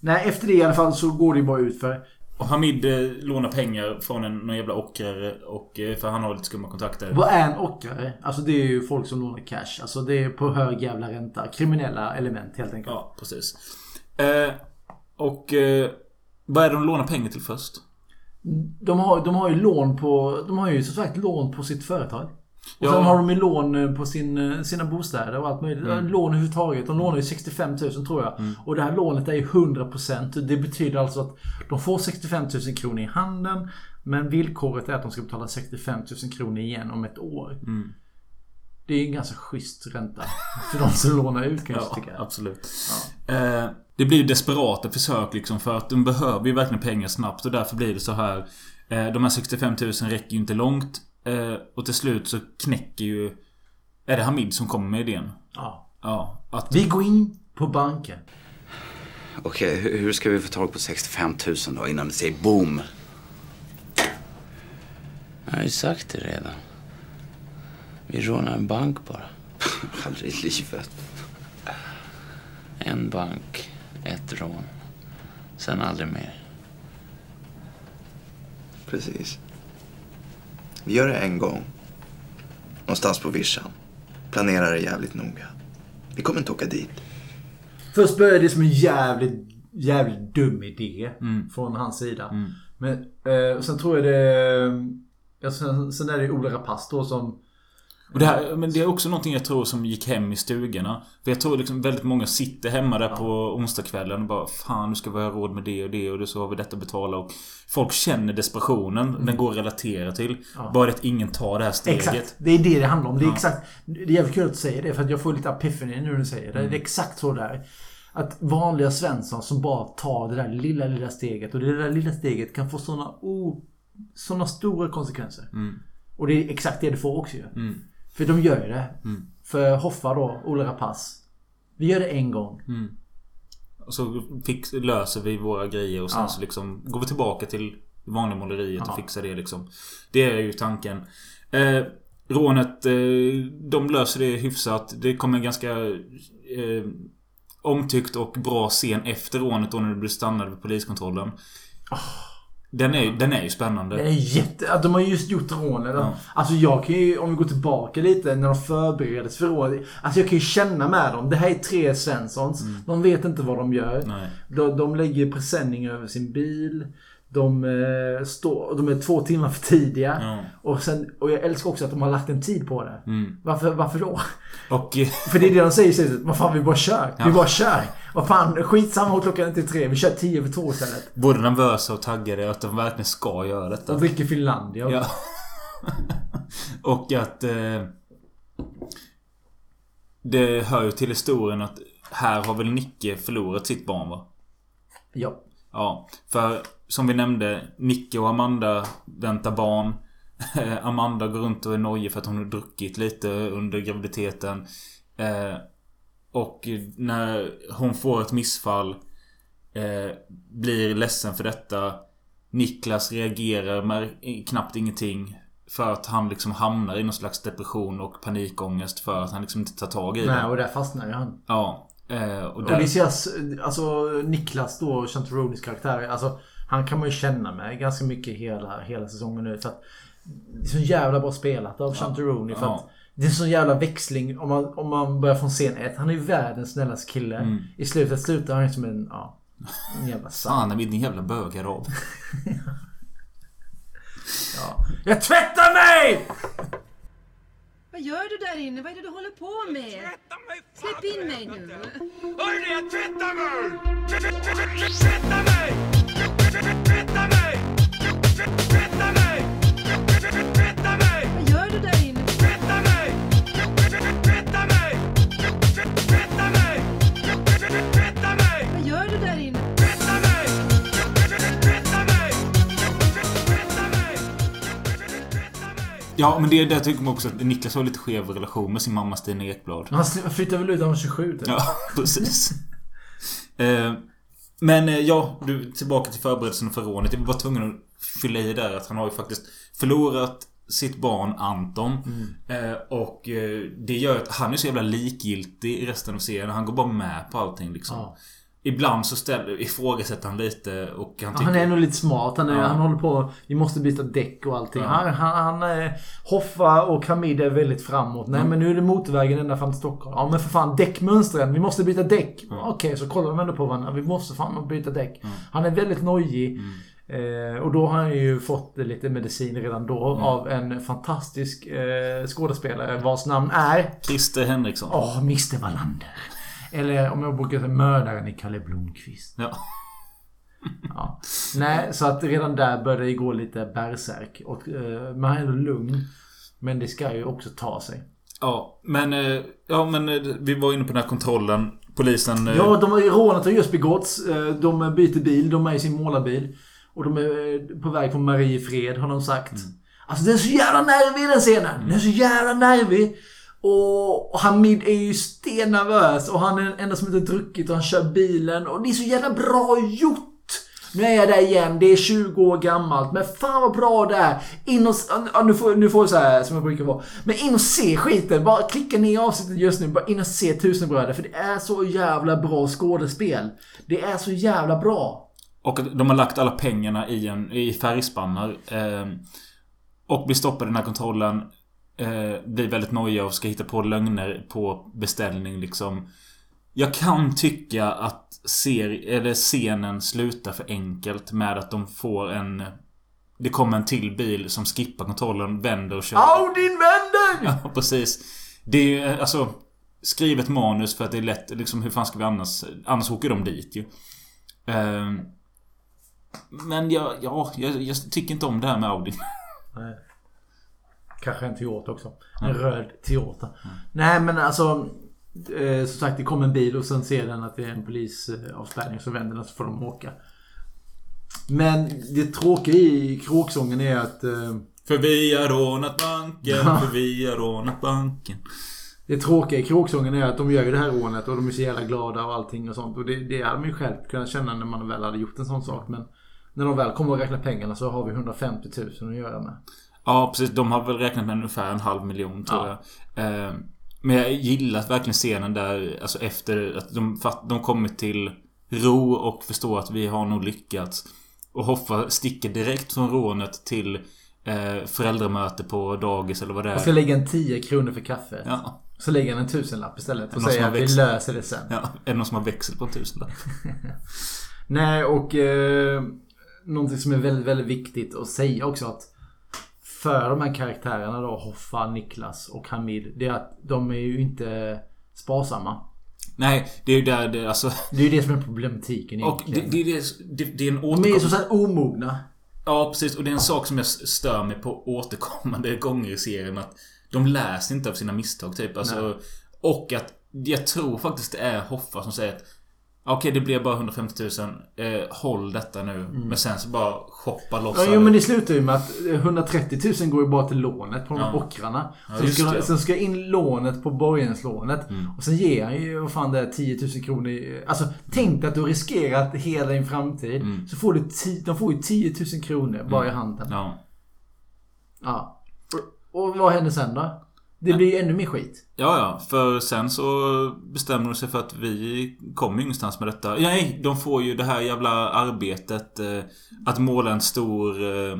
Nej, efter det i alla fall så går det ju bara ut för och Hamid eh, lånar pengar från en, någon jävla ockrare och, eh, för han har lite skumma kontakter. Vad är en ockrare? Alltså det är ju folk som lånar cash. Alltså det är på hög jävla ränta. Kriminella element helt enkelt. Ja, precis. Eh, och eh, vad är det de lånar pengar till först? De har, de har ju lån på... De har ju som sagt lån på sitt företag. Och Ja. sen har de ju lån eh, på sin, eh, sina bostäder och allt möjligt. Mm. Lån överhuvudtaget. De lånar ju 65 000 tror jag. Och det här lånet är ju 100%. Det betyder alltså att de får 65 000 kronor i handen. Men villkoret är att de ska betala 65 000 kronor igen om ett år. Mm. Det är ju en ganska schysst ränta. För de som lånar ut kan jag Ja, tycka. absolut. Eh, det blir desperata försök liksom för att de behöver ju verkligen pengar snabbt och därför blir det så här. Eh, de här 65 000 räcker ju inte långt. Eh, och till slut så knäcker ju... Är det Hamid som kommer med idén? Ja. Ja. Att, Vi går in på banken. Okej, hur, hur ska vi få tag på 65 000 då innan det säger boom? Jag har ju sagt det redan. Vi rånar en bank bara. Aldrig i livet. En bank, ett rån. Sen aldrig mer. Precis. Vi gör det en gång. Någonstans på vischan. Planerar det jävligt noga. Vi kommer inte åka dit. Först började det som en jävligt, jävligt dum idé Mm. från hans sida. Men eh, sen tror jag det... Ja, sen, sen är det Ola Rapace då som... och det, här, men det är också någonting jag tror som gick hem i stugorna. För jag tror liksom väldigt många sitter hemma där på onsdagskvällen och bara Fan nu ska vi ha råd med det och det och det så har vi detta att betala och Folk känner desperationen. Den går att relatera till. Mm. Ja. Bara det att ingen tar det här steget. Exakt. Det är det det handlar om. Det är Ja. exakt... Det är jävligt kul att du säger det för att jag får lite epiphany nu när du säger det. Mm. Det är exakt så där. Att vanliga Svensson som bara tar det där lilla, lilla steget och det där lilla steget kan få såna, oh, såna stora konsekvenser. Mm. Och det är exakt det du får också ju. Mm. För de gör ju det. Mm. För Hoffa då, Ola Rapace. Vi gör det en gång. Mm. Och så fix, löser vi våra grejer och sen Ja. så liksom går vi tillbaka till vanliga måleriet Ja. och fixar det liksom. Det är ju tanken. Eh, rånet, eh, de löser det hyfsat. Det kommer en ganska eh, omtyckt och bra scen efter rånet då när du blir stannad vid poliskontrollen. Den är, den är ju spännande. Det är jätte... Att de har just gjort rånet. Ja. Alltså jag kan ju, om vi går tillbaka lite när de förbereddes för rånet. Alltså jag kan ju känna med dem. Det här är tre Svenssons. De vet inte vad de gör. Mm. Nej. De, de lägger presenning över sin bil. De, eh, står, de är två timmar för tidiga. Ja. Och, sen, och jag älskar också att de har lagt en tid på det. Mm. Varför, varför då? Och... För det är det de säger i slutet. Vad fan vi bara kör. Ja. Vi bara kör. Vad fan skitsamma om klockan är till tre. Vi kör tio över två istället. Både nervösa och taggade att de verkligen ska göra detta. Och dricker Finlandia. Ja. och att... Eh, det hör ju till historien att här har väl Nicke förlorat sitt barn va? Ja. Ja. För som vi nämnde, Nicke och Amanda väntar barn. Amanda går runt och är nojig för att hon har druckit lite under graviditeten. Eh, och när hon får ett missfall eh, Blir ledsen för detta Niklas reagerar med knappt ingenting För att han liksom hamnar i någon slags depression och panikångest för att han liksom inte tar tag i Nej, det. och där fastnar ju han. Ja. Eh, och Och där, det ses, alltså Niklas då, Chantaronis karaktär. Alltså han kan man ju känna med ganska mycket hela, hela säsongen nu. För att det är så jävla bra spelat av Chantaroni. För att det är så jävla växling om man, om man börjar från scen 1. Han är ju världens snällaste kille. Mm. I slutet slutar han som en, ja, en jävla Fan, är din jävla bögarab. ja. Jag tvättar mig! Vad gör du där inne? Vad är det du håller på med? Släpp in mig nu. Hörni, jag tvättar mig! Tvätta mig! Ja, men det, det tycker man också att Niklas har lite skev relation med sin mamma Stina Ekblad. Han flyttar väl ut när han var 27 typ. Ja, precis. eh, men eh, ja, du, tillbaka till förberedelsen för rånet. Jag var tvungen att fylla i där att han har ju faktiskt förlorat sitt barn Anton. Mm. Eh, och eh, det gör att han är så jävla likgiltig i resten av serien. Han går bara med på allting liksom. Ja. Ibland så ställer, ifrågasätter han lite och han Ja, tycker... Han är ändå lite smart. Han, är, Ja. han håller på... Vi måste byta däck och allting. Ja. Han, han, han är, Hoffa och Hamid är väldigt framåt. Nej Mm. men nu är det motorvägen ända fram till Stockholm. Ja men för fan däckmönstren. Vi måste byta däck. Okej så kollar de ändå på varandra. Vi måste fan byta däck. Han är väldigt nojig. Eh, och då har han ju fått lite medicin redan då av en fantastisk eh, skådespelare vars namn är... Christer Henriksson. Åh, Mr Wallander. Eller om jag brukar säga mördaren i Kalle Blomqvist. Ja. Ja. Nej, så att redan där började det gå lite bärsärk. Och, eh, man är ändå lugn. Men det ska ju också ta sig. Ja, men... eh, Ja, men eh, vi var inne på den här kontrollen. Polisen... eh, Ja, de har ju rånet har just begåtts. Eh, De byter bil. De är i sin målarbil. Och de är eh, på väg från Mariefred har de sagt. Alltså den är så jävla nervig den scenen. Den är så jävla nervig. Och Hamid är ju stennervös. Och han är den enda som inte druckit och han kör bilen. Och det är så jävla bra gjort. Nu är jag där igen. Det är 20 år gammalt. Men fan vad bra det är. In och... Ja, nu får, nu får jag så här som jag brukar vara. Men in och se skiten. Bara klicka ner avsnittet just nu. Bara in och se Tusenbröder. För det är så jävla bra skådespel. Det är så jävla bra. Och de har lagt alla pengarna i, en, i färgspannar. Eh, och blir stoppade i den här kontrollen. Eh, blir väldigt nojiga och ska hitta på lögner på beställning liksom. Jag kan tycka att ser, eller scenen slutar för enkelt med att de får en... Det kommer en till bil som skippar kontrollen, vänder och kör. Audin vänder! Ja, precis. Det är ju eh, alltså... Skrivet manus för att det är lätt, liksom hur fan ska vi annars... Annars åker de dit ju. Ehm, men jag, ja, jag, jag tycker inte om det här med Audi. Nej. Kanske en Toyota också. En Mm. röd Toyota. Nej men alltså. Eh, som sagt det kommer en bil och sen ser den att det är en polisavspärrning. Så vänder den så får de åka. Men det tråkiga i kråksången är att... Eh, För vi har rånat banken, för vi har rånat banken. det tråkiga i kråksången är att de gör ju det här rånet och de är så jävla glada och allting och sånt. Och det, det hade man ju själv kunnat känna när man väl hade gjort en sån sak. Men när de väl kommer och räknar pengarna så har vi 150 000 att göra med. Ja, precis. De har väl räknat med ungefär en halv miljon tror Ja. jag. Ehm, men jag gillar verkligen scenen där, alltså efter att de, fatt, de kommit till ro och förstår att vi har nog lyckats. Och Hoffa sticker direkt från rånet till eh, föräldramöte på dagis eller vad det är. Jag ska lägga en 10 kronor för kaffe. Ja. Så lägger han en tusenlapp istället och säger att vi löser det sen. Ja, är det någon som har växel på en tusenlapp? Nej och eh, någonting som är väldigt, väldigt viktigt att säga också att för de här karaktärerna då, Hoffa, Niklas och Hamid. Det är att de är ju inte sparsamma. Nej, det är ju där det alltså... Det är ju det som är problematiken Och det, egentligen. det, det, det, är en De är så så här omogna. Ja, precis. Och det är en sak som jag stör mig på återkommande gånger i serien. Att de läser inte av sina misstag, typ. Alltså, Nej. och att jag tror faktiskt det är Hoffa som säger att Okej, det blev bara 150 000. Eh, håll detta nu. Men sen så bara shoppa loss Mm. Ja, jo, men det slutar ju med att 130 000 går ju bara till lånet på de Ja. ockrarna. Ja, sen, ska, det. sen ska in lånet på borgenslånet. Mm. Och sen ger han ju vad fan det är 10 000 kronor. i- Alltså tänk dig att du har riskerat hela din framtid. Mm. Så får du ti, de får ju 10 000 kronor bara i handen. Ja. Ja. Och, och vad händer sen då? Det blir ju ännu mer skit. Ja, ja. För sen så bestämmer de sig för att vi kommer ingenstans med detta. Nej, de får ju det här jävla arbetet. Eh, att måla en stor... Eh,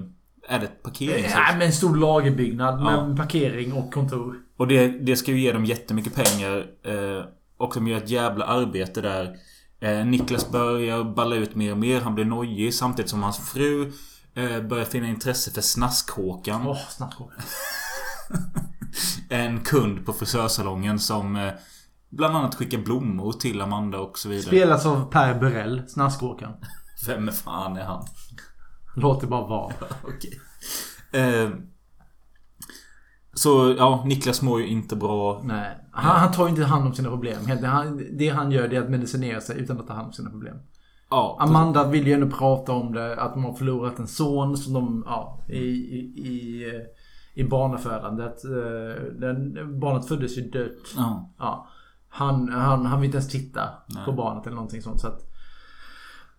är det ett parkeringshus? Ja, med en stor lagerbyggnad Ja. med parkering och kontor. Och det, det ska ju ge dem jättemycket pengar. Eh, och de gör ett jävla arbete där. Eh, Niklas börjar balla ut mer och mer. Han blir nojig samtidigt som hans fru eh, börjar finna intresse för Snaskhåkan. Åh, snabbkåka. En kund på frisörsalongen som eh, bland annat skickar blommor till Amanda och så vidare. Spelas av Per Burrell, snaskåkaren. Vem fan är han? Låt det bara vara. Okej. Eh, så ja, Niklas mår ju inte bra. Nej. Han, han tar ju inte hand om sina problem. Det han gör det är att medicinera sig utan att ta hand om sina problem. Ja, Amanda vill ju ändå prata om det. Att de har förlorat en son som de... Ja, i, i, i, i barnafödandet. Eh, Den, barnet föddes ju dött. Ja. Ja. Han, han, han vill inte ens titta Nej. på barnet eller någonting sånt. Så att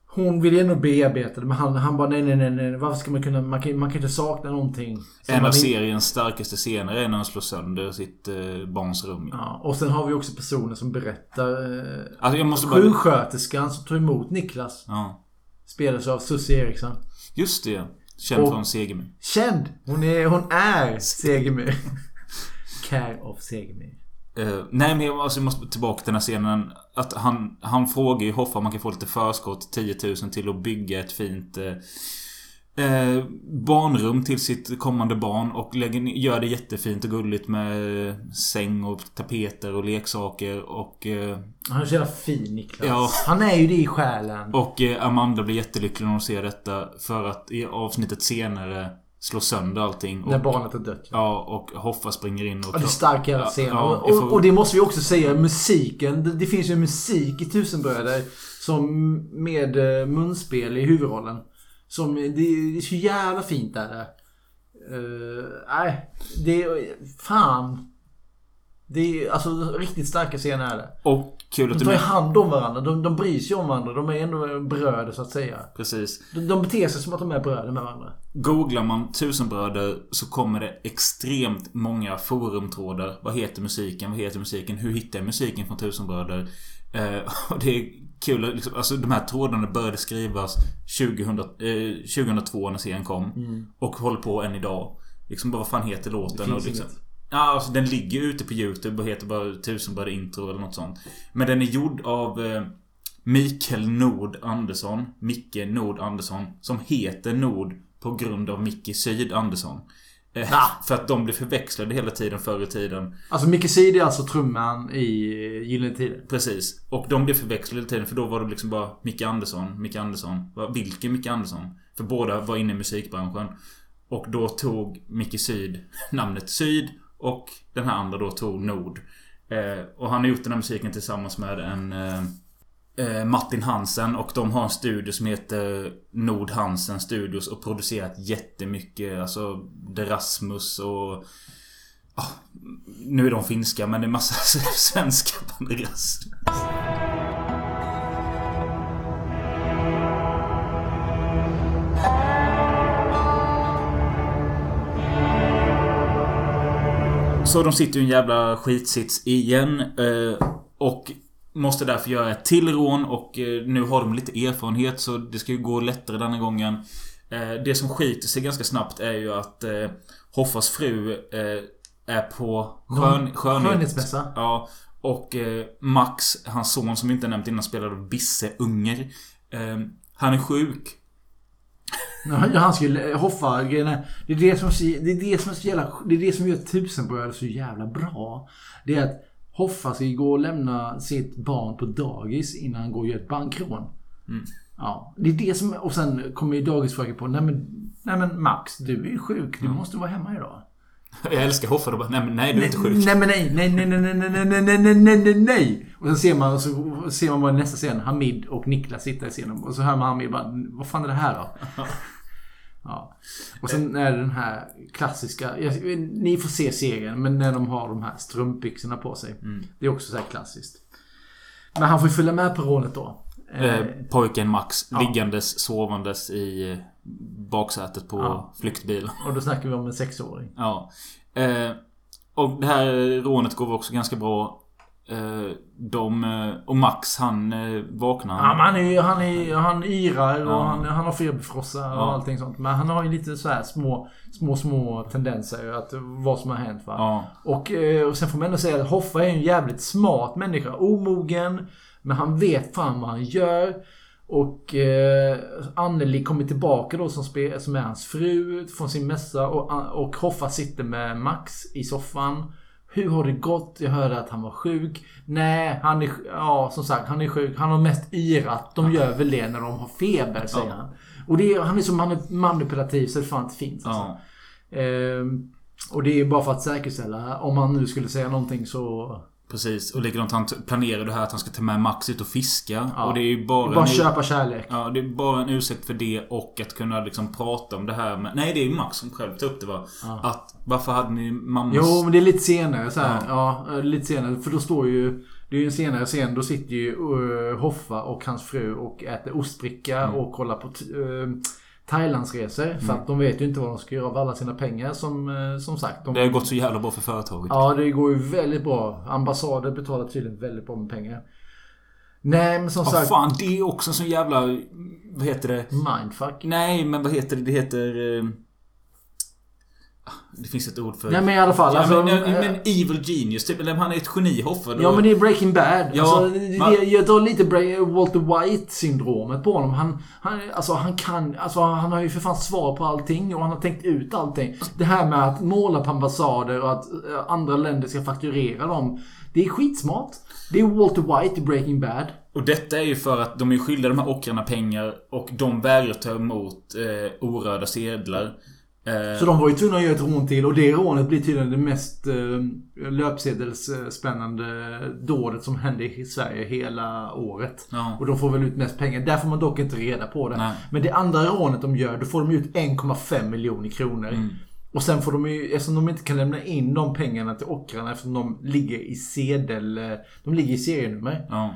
Hon vill ändå bearbeta det men han, han bara nej nej nej nej. Varför ska man kunna... Man kan, man kan inte sakna någonting. En av seriens starkaste scener är när han slår sönder sitt eh, barns rum. Ja, och sen har vi också personer som berättar. Eh, Alltså, jag måste bara- Sjuksköterskan som tar emot Niklas. Ja. Spelas av Susie Eriksson. Just det. Känd Och- från Segemyhr. Känd! Hon är, hon är Segemyhr. Care of Segemyhr. Eh, nej men jag alltså, jag måste tillbaka till den här scenen. Att han, han frågar ju Hoffa om man kan få lite förskott, 10 000 till att bygga ett fint eh, eh, barnrum till sitt kommande barn. Och lägger, gör det jättefint och gulligt med eh, säng och tapeter och leksaker och... Eh, Han är så jävla fin Niklas. Ja. Han är ju det i själen. och eh, Amanda blir jättelycklig när hon ser detta. För att i avsnittet senare slå sönder allting. Och, När barnet är dött. Ja, och Hoffa springer in och... Ja, det är stark jävla scen. ja, och, och, och det måste vi också säga, musiken. Det, det finns ju musik i Tusenbröder. Som med munspel i huvudrollen. Som, det, är så jävla fint där. Eh, Nej, det är... Fan. Det är alltså riktigt starka scener är det. Och kul att De tar ju hand om varandra. De, de bryr sig om varandra. De är ändå bröder så att säga. Precis. De, de beter sig som att de är bröder med varandra. Googlar man Tusenbröder så kommer det extremt många forumtrådar. Vad heter musiken? Vad heter musiken? Hur hittar jag musiken från Tusenbröder? Eh, och det är kul. att Liksom, alltså de här trådarna började skrivas 2000, eh, 2002 när serien kom. Mm. Och håller på än idag. Liksom bara vad fan heter låten? Och liksom. Ja, alltså den ligger ute på YouTube och heter bara Tusenbröder intro eller något sånt. Men den är gjord av eh, Mikael Nord Andersson. Micke Nord Andersson. Som heter Nord på grund av Micke Syd Andersson. Eh, För att de blev förväxlade hela tiden förr i tiden. Alltså Micke Syd är alltså trumman i Gyllene Tider. Precis. Och de blev förväxlade hela tiden för då var det liksom bara Micke Andersson, Micke Andersson. Vilken Micke Andersson? För båda var inne i musikbranschen. Och då tog Micke Syd namnet Syd och den här andra då tog Nord. Eh, och han har gjort den här musiken tillsammans med en eh, eh, Martin Hansen och de har en studio som heter Nord Hansen Studios och producerat jättemycket. Alltså Derasmus och... Oh, nu är de finska men det är massa svenska band Så de sitter ju i en jävla skitsits igen. Eh, och måste därför göra ett till rån och eh, nu har de lite erfarenhet så det ska ju gå lättare denna gången. Eh, det som skiter sig ganska snabbt är ju att eh, Hoffas fru är på skön, skönhet. skönhetsmässa. Ja. Och Max, hans son som vi inte nämnt innan, spelar av Bisse Unger. Eh, han är sjuk. Ja, han skulle... Hoffa, det är det som, det är det som. Det är det som gör Tusenbröder så jävla bra. Det är att Hoffa ska gå och lämna sitt barn på dagis innan han går och gör ett bankrån. Mm. Ja, det är det som... Och sen kommer ju dagisfröken på, nej men... Nej men Max, du är ju sjuk. Du måste vara hemma idag. Jag älskar Hoffa. Då bara, nej, men nej du är inte sjuk. Nej men nej, nej, nej, nej, nej, nej, nej, nej, nej, nej, nej, nej. Och sen ser man, så ser man bara nästa scen, Hamid och Niklas sitter i scenen. Och så hör man Hamid bara, vad fan är det här då? Ja. Och sen är det den här klassiska, ni får se serien, men när de har de här strumpbyxorna på sig. Mm. Det är också så här klassiskt. Men han får ju följa med på rånet då. Eh, pojken Max Ja. liggandes, sovandes i eh, baksätet på Ja. flyktbilen. Och då snackar vi om en sexåring. Ja. Eh, och det här rånet går också ganska bra. Eh, de, eh, och Max han eh, vaknar. Ja, han, är, han, är, han yrar och Ja. han, han har feberfrossa och Ja. allting sånt. Men han har ju lite så här små, små, små tendenser att vad som har hänt va. Ja. Och, och sen får man ändå säga att Hoffa är en jävligt smart människa. Omogen. Men han vet fan vad han gör. Och eh, Anneli kommer tillbaka då som, som är hans fru från sin mässa. Och, och Hoffa sitter med Max i soffan. Hur har det gått? Jag hörde att han var sjuk. Nej, han är, ja, som sagt, han är sjuk. Han har mest yrat. De gör väl det när de har feber, säger han. Och är, han är så mani- manipulativ så det fan inte finns. Alltså. Ehm, och det är bara för att säkerställa. Om han nu skulle säga någonting så Precis. Och likadant han planerar det här att han ska ta med Max ut och fiska. Ja. Och det är ju bara... Bara en- köpa kärlek. Ja, det är bara en ursäkt för det och att kunna liksom prata om det här med... Nej, det är ju Max som själv tar upp det va? Ja. Att varför hade ni mammas... Jo, men det är lite senare så här. Ja. lite senare. För då står ju... Det är ju en senare scen. Då sitter ju uh, Hoffa och hans fru och äter ostbricka Mm. och kollar på t- Thailandsresor. För Mm. att de vet ju inte vad de ska göra av alla sina pengar som, eh, som sagt. De, Det har gått så jävla bra för företaget. Ja, det går ju väldigt bra. Ambassader betalar tydligen väldigt bra med pengar. Nej, men som Ja, sagt. fan, det är också så jävla... Vad heter det? Mindfuck. Nej, men vad heter det? Det heter... Det finns ett ord för... Nej, men i alla fall, Ja, alltså, men, eh, men evil genius, typ. Eller han är ett geni, Hoffa. då- Ja men det är Breaking Bad. Ja, alltså, man- det, jag drar lite Walter White syndromet på honom. Han, han, alltså, han kan, alltså, han har ju för fan svar på allting och han har tänkt ut allting. Det här med att måla på ambassader och att eh, andra länder ska fakturera dem. Det är skitsmart. Det är Walter White i Breaking Bad. Och detta är ju för att de är skyldiga de här ockrarna pengar och de vägrar ta emot eh, orörda sedlar. Eh, Så de var ju tvungna att göra ett rån till och det rånet blir tydligen det mest eh, löpsedelsspännande dådet som händer i Sverige hela året. Ja. Och de får väl ut mest pengar. Där får man dock inte reda på det. Nej. Men det andra rånet de gör, då får de ut 1,5 miljoner kronor. Mm. Och sen får de ju, eftersom de inte kan lämna in de pengarna till ockrarna eftersom de ligger i sedel, eh, de ligger i serienummer. Ja.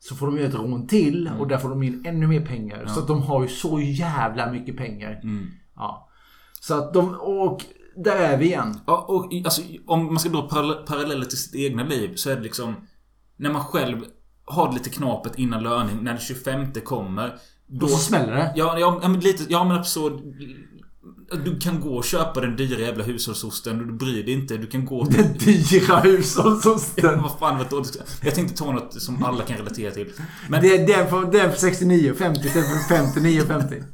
Så får de göra ett rån till och där får de in ännu mer pengar. Mm. Ja. Så att de har ju så jävla mycket pengar. Mm. Ja. Så att de, och där är vi igen. Ja, och alltså, om man ska dra parallell- paralleller till sitt egna liv så är det liksom... När man själv har lite knapet innan löning, när den 25 kommer. Då Och så smäller det. Ja, ja, ja men lite... Ja, men så... Du kan gå och köpa den dyra jävla hushållsosten och du bryr dig inte. Du kan gå till... Den dyra hushållsosten. Vad fan vet du? Jag tänkte ta något som alla kan relatera till. Men Det är den för, den för 69,50 istället för 59,50.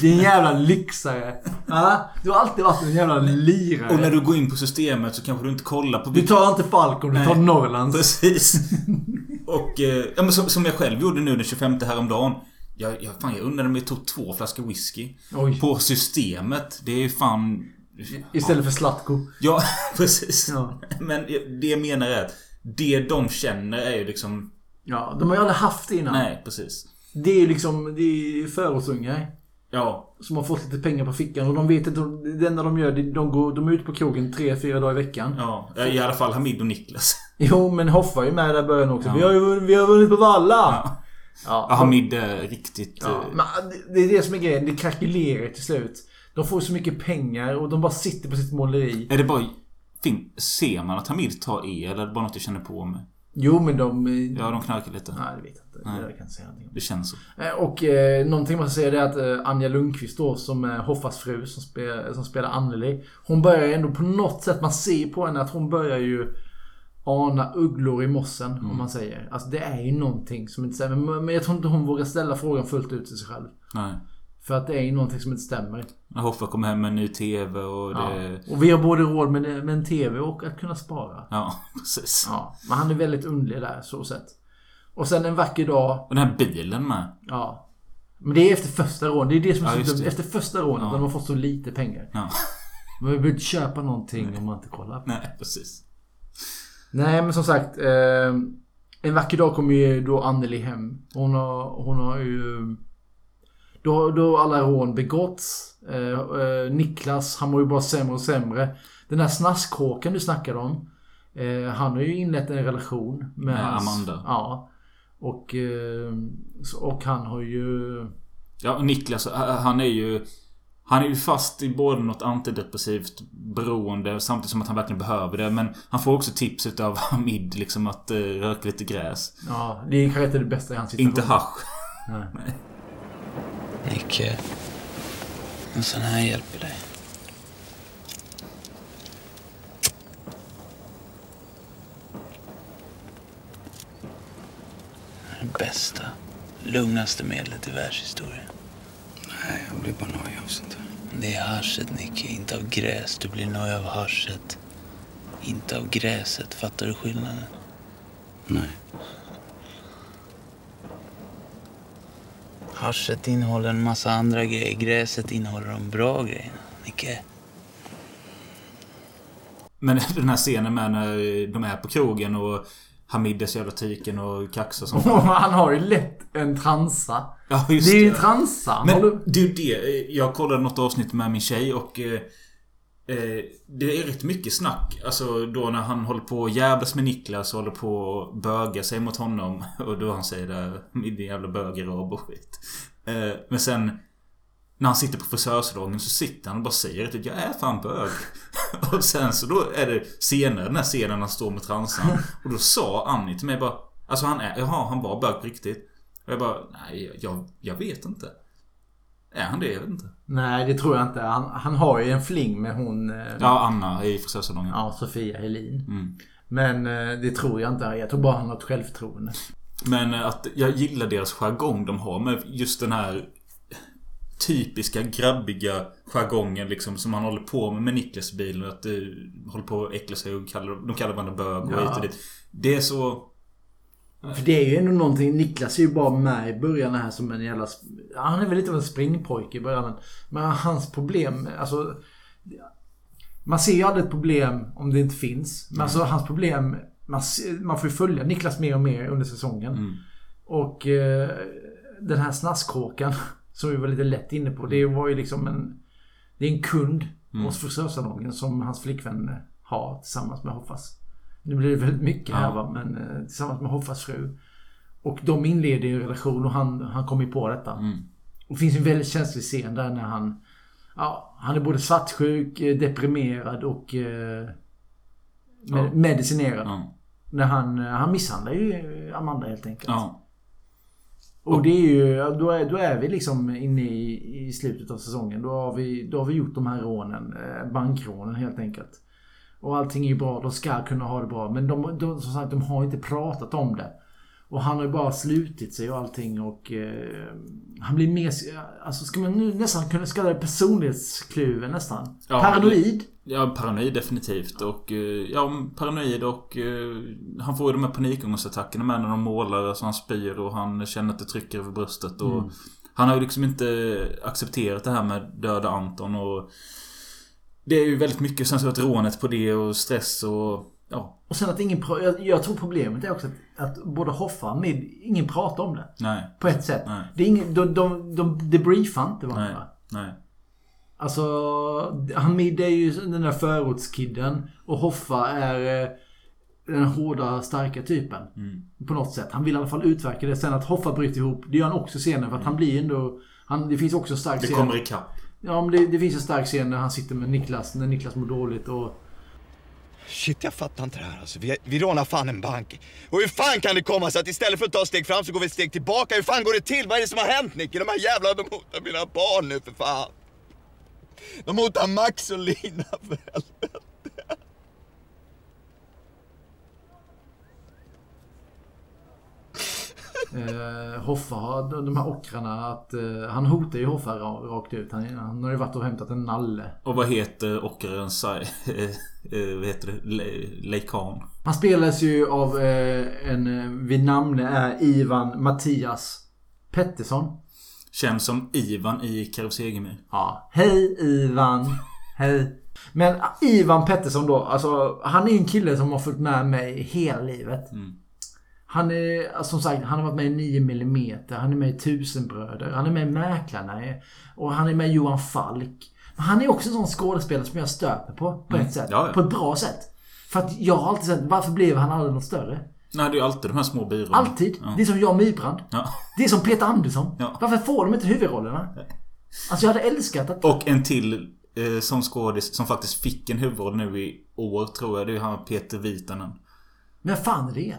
Det är en jävla lyxare. Ja, du har alltid varit en jävla lirare. Och när du går in på systemet så kanske du inte kollar på... Du tar inte Falcon, du tar. Norrlands. Precis. Och... eh, Ja, men som, som jag själv gjorde nu den 25 häromdagen. Jag, jag, fan, jag undrade mig tog två flaskor whisky. Oj. På systemet. Det är ju fan... Istället för Slatko. Ja, precis. Ja. Men det jag menar är att det de känner är ju liksom... Ja, de har ju aldrig haft det innan. Nej, precis. Det är ju liksom, det är förortsungar. Ja. Som har fått lite pengar på fickan och de vet inte, det enda de gör, det- de, går, de är ute på krogen tre, fyra dagar i veckan. Ja, i alla fall Hamid och Niklas. Jo, men Hoffa är ju med där i början också. Ja. Vi, har ju, vi har vunnit på Valla! Ja. Ja, Ja, Hamid är riktigt... Ja, eh, men det- är det som är grejen. Det krackelerar till slut. De får så mycket pengar och de bara sitter på sitt måleri. Är det bara... Ser man att Hamid tar E eller är det bara något jag känner på mig? Jo, men de... Ja, de knarkar lite. Nej, det vet jag inte. Nej. Där kan jag inte säga någonting om. Det känns så. Eh, Och eh, någonting man ska säga är att eh, Anja Lundqvist då som är Hoffas fru som, spel, som spelar Anneli. Hon börjar ju ändå på något sätt, man ser på henne att hon börjar ju ana ugglor i mossen Mm. om man säger. Alltså det är ju någonting som inte stämmer. Men men jag tror inte hon vågar ställa frågan fullt ut till sig själv. Nej. För att det är ju någonting som inte stämmer. Hoffa kommer hem med en ny TV och det... Ja. Och vi har både råd med, med en TV och att kunna spara. Ja, precis. Ja, men han är väldigt underlig där så sett. Och sen en vacker dag. Och den här bilen med. Ja. Men det är efter första rånet. Det är det som är Ja, så dumt. Efter första rånet Ja. när de har fått så lite pengar. Ja. Man behöver inte köpa någonting om man inte kollar. Nej, precis. Nej, men som sagt. Eh, en vacker dag kommer ju då Anneli hem. Hon har, hon har ju... Då, då har alla rån begåtts. Eh, eh, Niklas, han mår ju bara sämre och sämre. Den här snaskhåken du snackade om. Eh, han har ju inlett en relation med, Med hans, Amanda. Ja. Och, eh, och han har ju... Ja, Niklas, eh, han är ju... Han är ju fast i både något antidepressivt beroende samtidigt som att han verkligen behöver det. Men han får också tips utav Hamid liksom att uh, röka lite gräs. Ja, det är kanske inte det bästa i hans situation. Inte hasch. Nej. Nicke. En sån här hjälper dig. Det bästa, lugnaste medlet i världshistorien. Nej, jag blir bara nojig av sånt här. Det är haschet, Nicke. Inte av gräs. Du blir nöjd av haschet. Inte av gräset. Fattar du skillnaden? Nej. Haschet innehåller en massa andra grejer. Gräset innehåller de bra grejerna. Nicke. Men den här scenen med när de är på krogen och Hamid är så jävla tyken och kaxar som fan. Han har ju lätt en transa. Ja, just det är ju en transa. Men du- det är ju det. Jag kollade något avsnitt med min tjej och eh, Det är rätt mycket snack. Alltså då när han håller på och jävlas med Niklas och håller på och böga sig mot honom. Och då han säger där min jävla bögerab och skit. Eh, men sen när han sitter på frisörsalongen så sitter han och bara säger att jag är fan bög. och sen så då är det senare den här scenen när han står med transan. Och då sa Annie till mig bara Alltså han är, jaha han var bög på riktigt. Och jag bara, nej jag, jag vet inte. Är han det? Jag vet inte. Nej, det tror jag inte. Han, han har ju en fling med hon... eh, Ja, Anna i frisörsalongen. Ja, Sofia Helin. Mm. Men eh, det tror jag inte. Jag tror bara han har ett självförtroende. Men eh, att jag gillar deras jargong de har med just den här typiska grabbiga jargongen liksom som han håller på med med Niklas bilen. Att det håller på att äckla sig och kallar, de kallar varandra bög och Ja. hit och dit. Det är så... För det är ju ändå någonting. Niklas är ju bara med i början här som en jävla... Han är väl lite av en springpojke i början. men- hans problem, alltså... Man ser ju aldrig ett problem om det inte finns. Men Mm. alltså hans problem... Man, man får ju följa Niklas mer och mer under säsongen. Mm. Och eh, den här snaskkåkan som vi var lite lätt inne på. Det var ju liksom en... Det är en kund Mm. hos frisörsalongen som hans flickvän har tillsammans med Hoffas. Nu blir det väldigt mycket här va, men eh, tillsammans med Hoffas fru. Och de inleder ju en relation och han, han kommer ju på detta. Mm. Och det finns en väldigt känslig scen där när han... Ja, han är både svartsjuk, eh, deprimerad och eh, med, Ja. medicinerad. Ja. När han, eh, han misshandlar ju Amanda helt enkelt. Ja. Och det är ju, då är, då är vi liksom inne i, i slutet av säsongen. Då har, vi, då har vi gjort de här rånen. Bankrånen helt enkelt. Och allting är ju bra. De ska kunna ha det bra. Men de, de, som sagt, de har inte pratat om det. Och han har ju bara slutit sig och allting och... Eh, han blir mer... Alltså ska man nu nästan kunna kalla det personlighetskluven nästan. Ja, Paranoid. Ja, paranoid definitivt. Och, eh, ja, paranoid och eh, han får ju de här panikångestattackerna med när de målar. Alltså han spyr och han känner att det trycker över bröstet. Och Mm. Han har ju liksom inte accepterat det här med döda Anton och Det är ju väldigt mycket sen så att rånet på det och stress och ja. Och sen att ingen... Jag, jag tror problemet är också att, att både Hoffa och Mid, ingen pratar om det. Nej. På ett sätt. Nej. Det är ingen, de, de, de debriefar inte Nej. varandra. Nej. Alltså, Hamid är ju den där förortskidden och Hoffa är eh, den hårda, starka typen. Mm. På något sätt. Han vill i alla fall utverka det. Sen att Hoffa bryter ihop, det gör han också senare för att han blir ändå... Han, det finns också en stark Det scen. kommer ikapp. Ja, men det, det finns en stark scen när han sitter med Niklas, när Niklas mår dåligt och... Shit, jag fattar inte det här alltså. Vi, vi rånar fan en bank. Och hur fan kan det komma sig att istället för att ta ett steg fram så går vi ett steg tillbaka? Hur fan går det till? Vad är det som har hänt Nicke? De här jävlarna, de hotar mina barn nu för fan. De hotar Max och Lina för helvete. Eh, Hoffa de, här ockrarna att... Eh, han hotar ju Hoffa ra- rakt ut. Han, han har ju varit och hämtat en nalle. Och vad heter ockraren? Sai- eh, Vad heter det? Le- Leikan. Han spelas ju av eh, en eh, vid namn är Ivan Mattias Pettersson. Känns som Ivan i Karusegemi. Ja. Hej Ivan. Hej. Men ah, Ivan Pettersson då, alltså han är en kille som har följt med mig hela livet. Mm. Han är, alltså, som sagt, han har varit med i 9 mm Han är med i Tusenbröder. Han är med i Mäklarna. Och han är med i Johan Falk. Men han är också en sån skådespelare som jag stöter på. På Mm. ett sätt. Ja, ja. På ett bra sätt. För att jag har alltid sett, varför blev han aldrig något större? Nej, det är alltid de här små byråerna. Alltid. Ja. Det är som Jan Mybrand. Det är som Peter Andersson. Varför får de inte huvudrollerna? Alltså jag hade älskat att... Och en till eh, som skådis som faktiskt fick en huvudroll nu i år tror jag. Det är han Peter Vitanen. Men fan är det?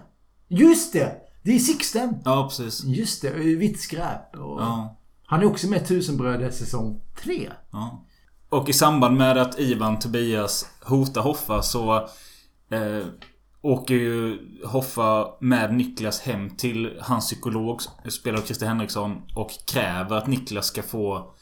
Just det! Det är Sixten! Ja, precis. Just det, vitt skräp. Och... Ja. Han är också med Tusenbröder säsong 3. Ja. Och i samband med att Ivan Tobias hotar Hoffa så eh, åker ju Hoffa med Niklas hem till hans psykolog, spelar av Christer Henriksson, och kräver att Niklas ska få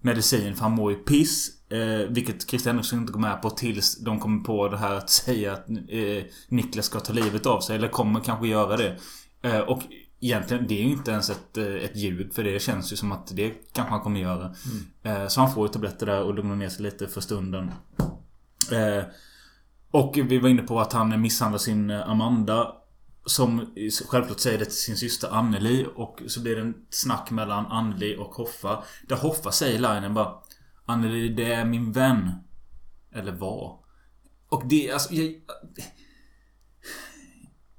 medicin för han mår ju piss. Eh, vilket Christer Henriksson inte går med på tills de kommer på det här att säga att eh, Niklas ska ta livet av sig. Eller kommer kanske göra det. Eh, och egentligen, det är ju inte ens ett, eh, ett ljud för det känns ju som att det kanske han kommer göra. Eh, så han får ju tabletter där och lugnar ner sig lite för stunden. Eh, Och vi var inne på att han misshandlar sin eh, Amanda. Som självklart säger det till sin syster Anneli. Och så blir det en snack mellan Anneli och Hoffa. Där Hoffa säger linen bara Anneli, det är min vän. Eller var. Och det, alltså... Jag,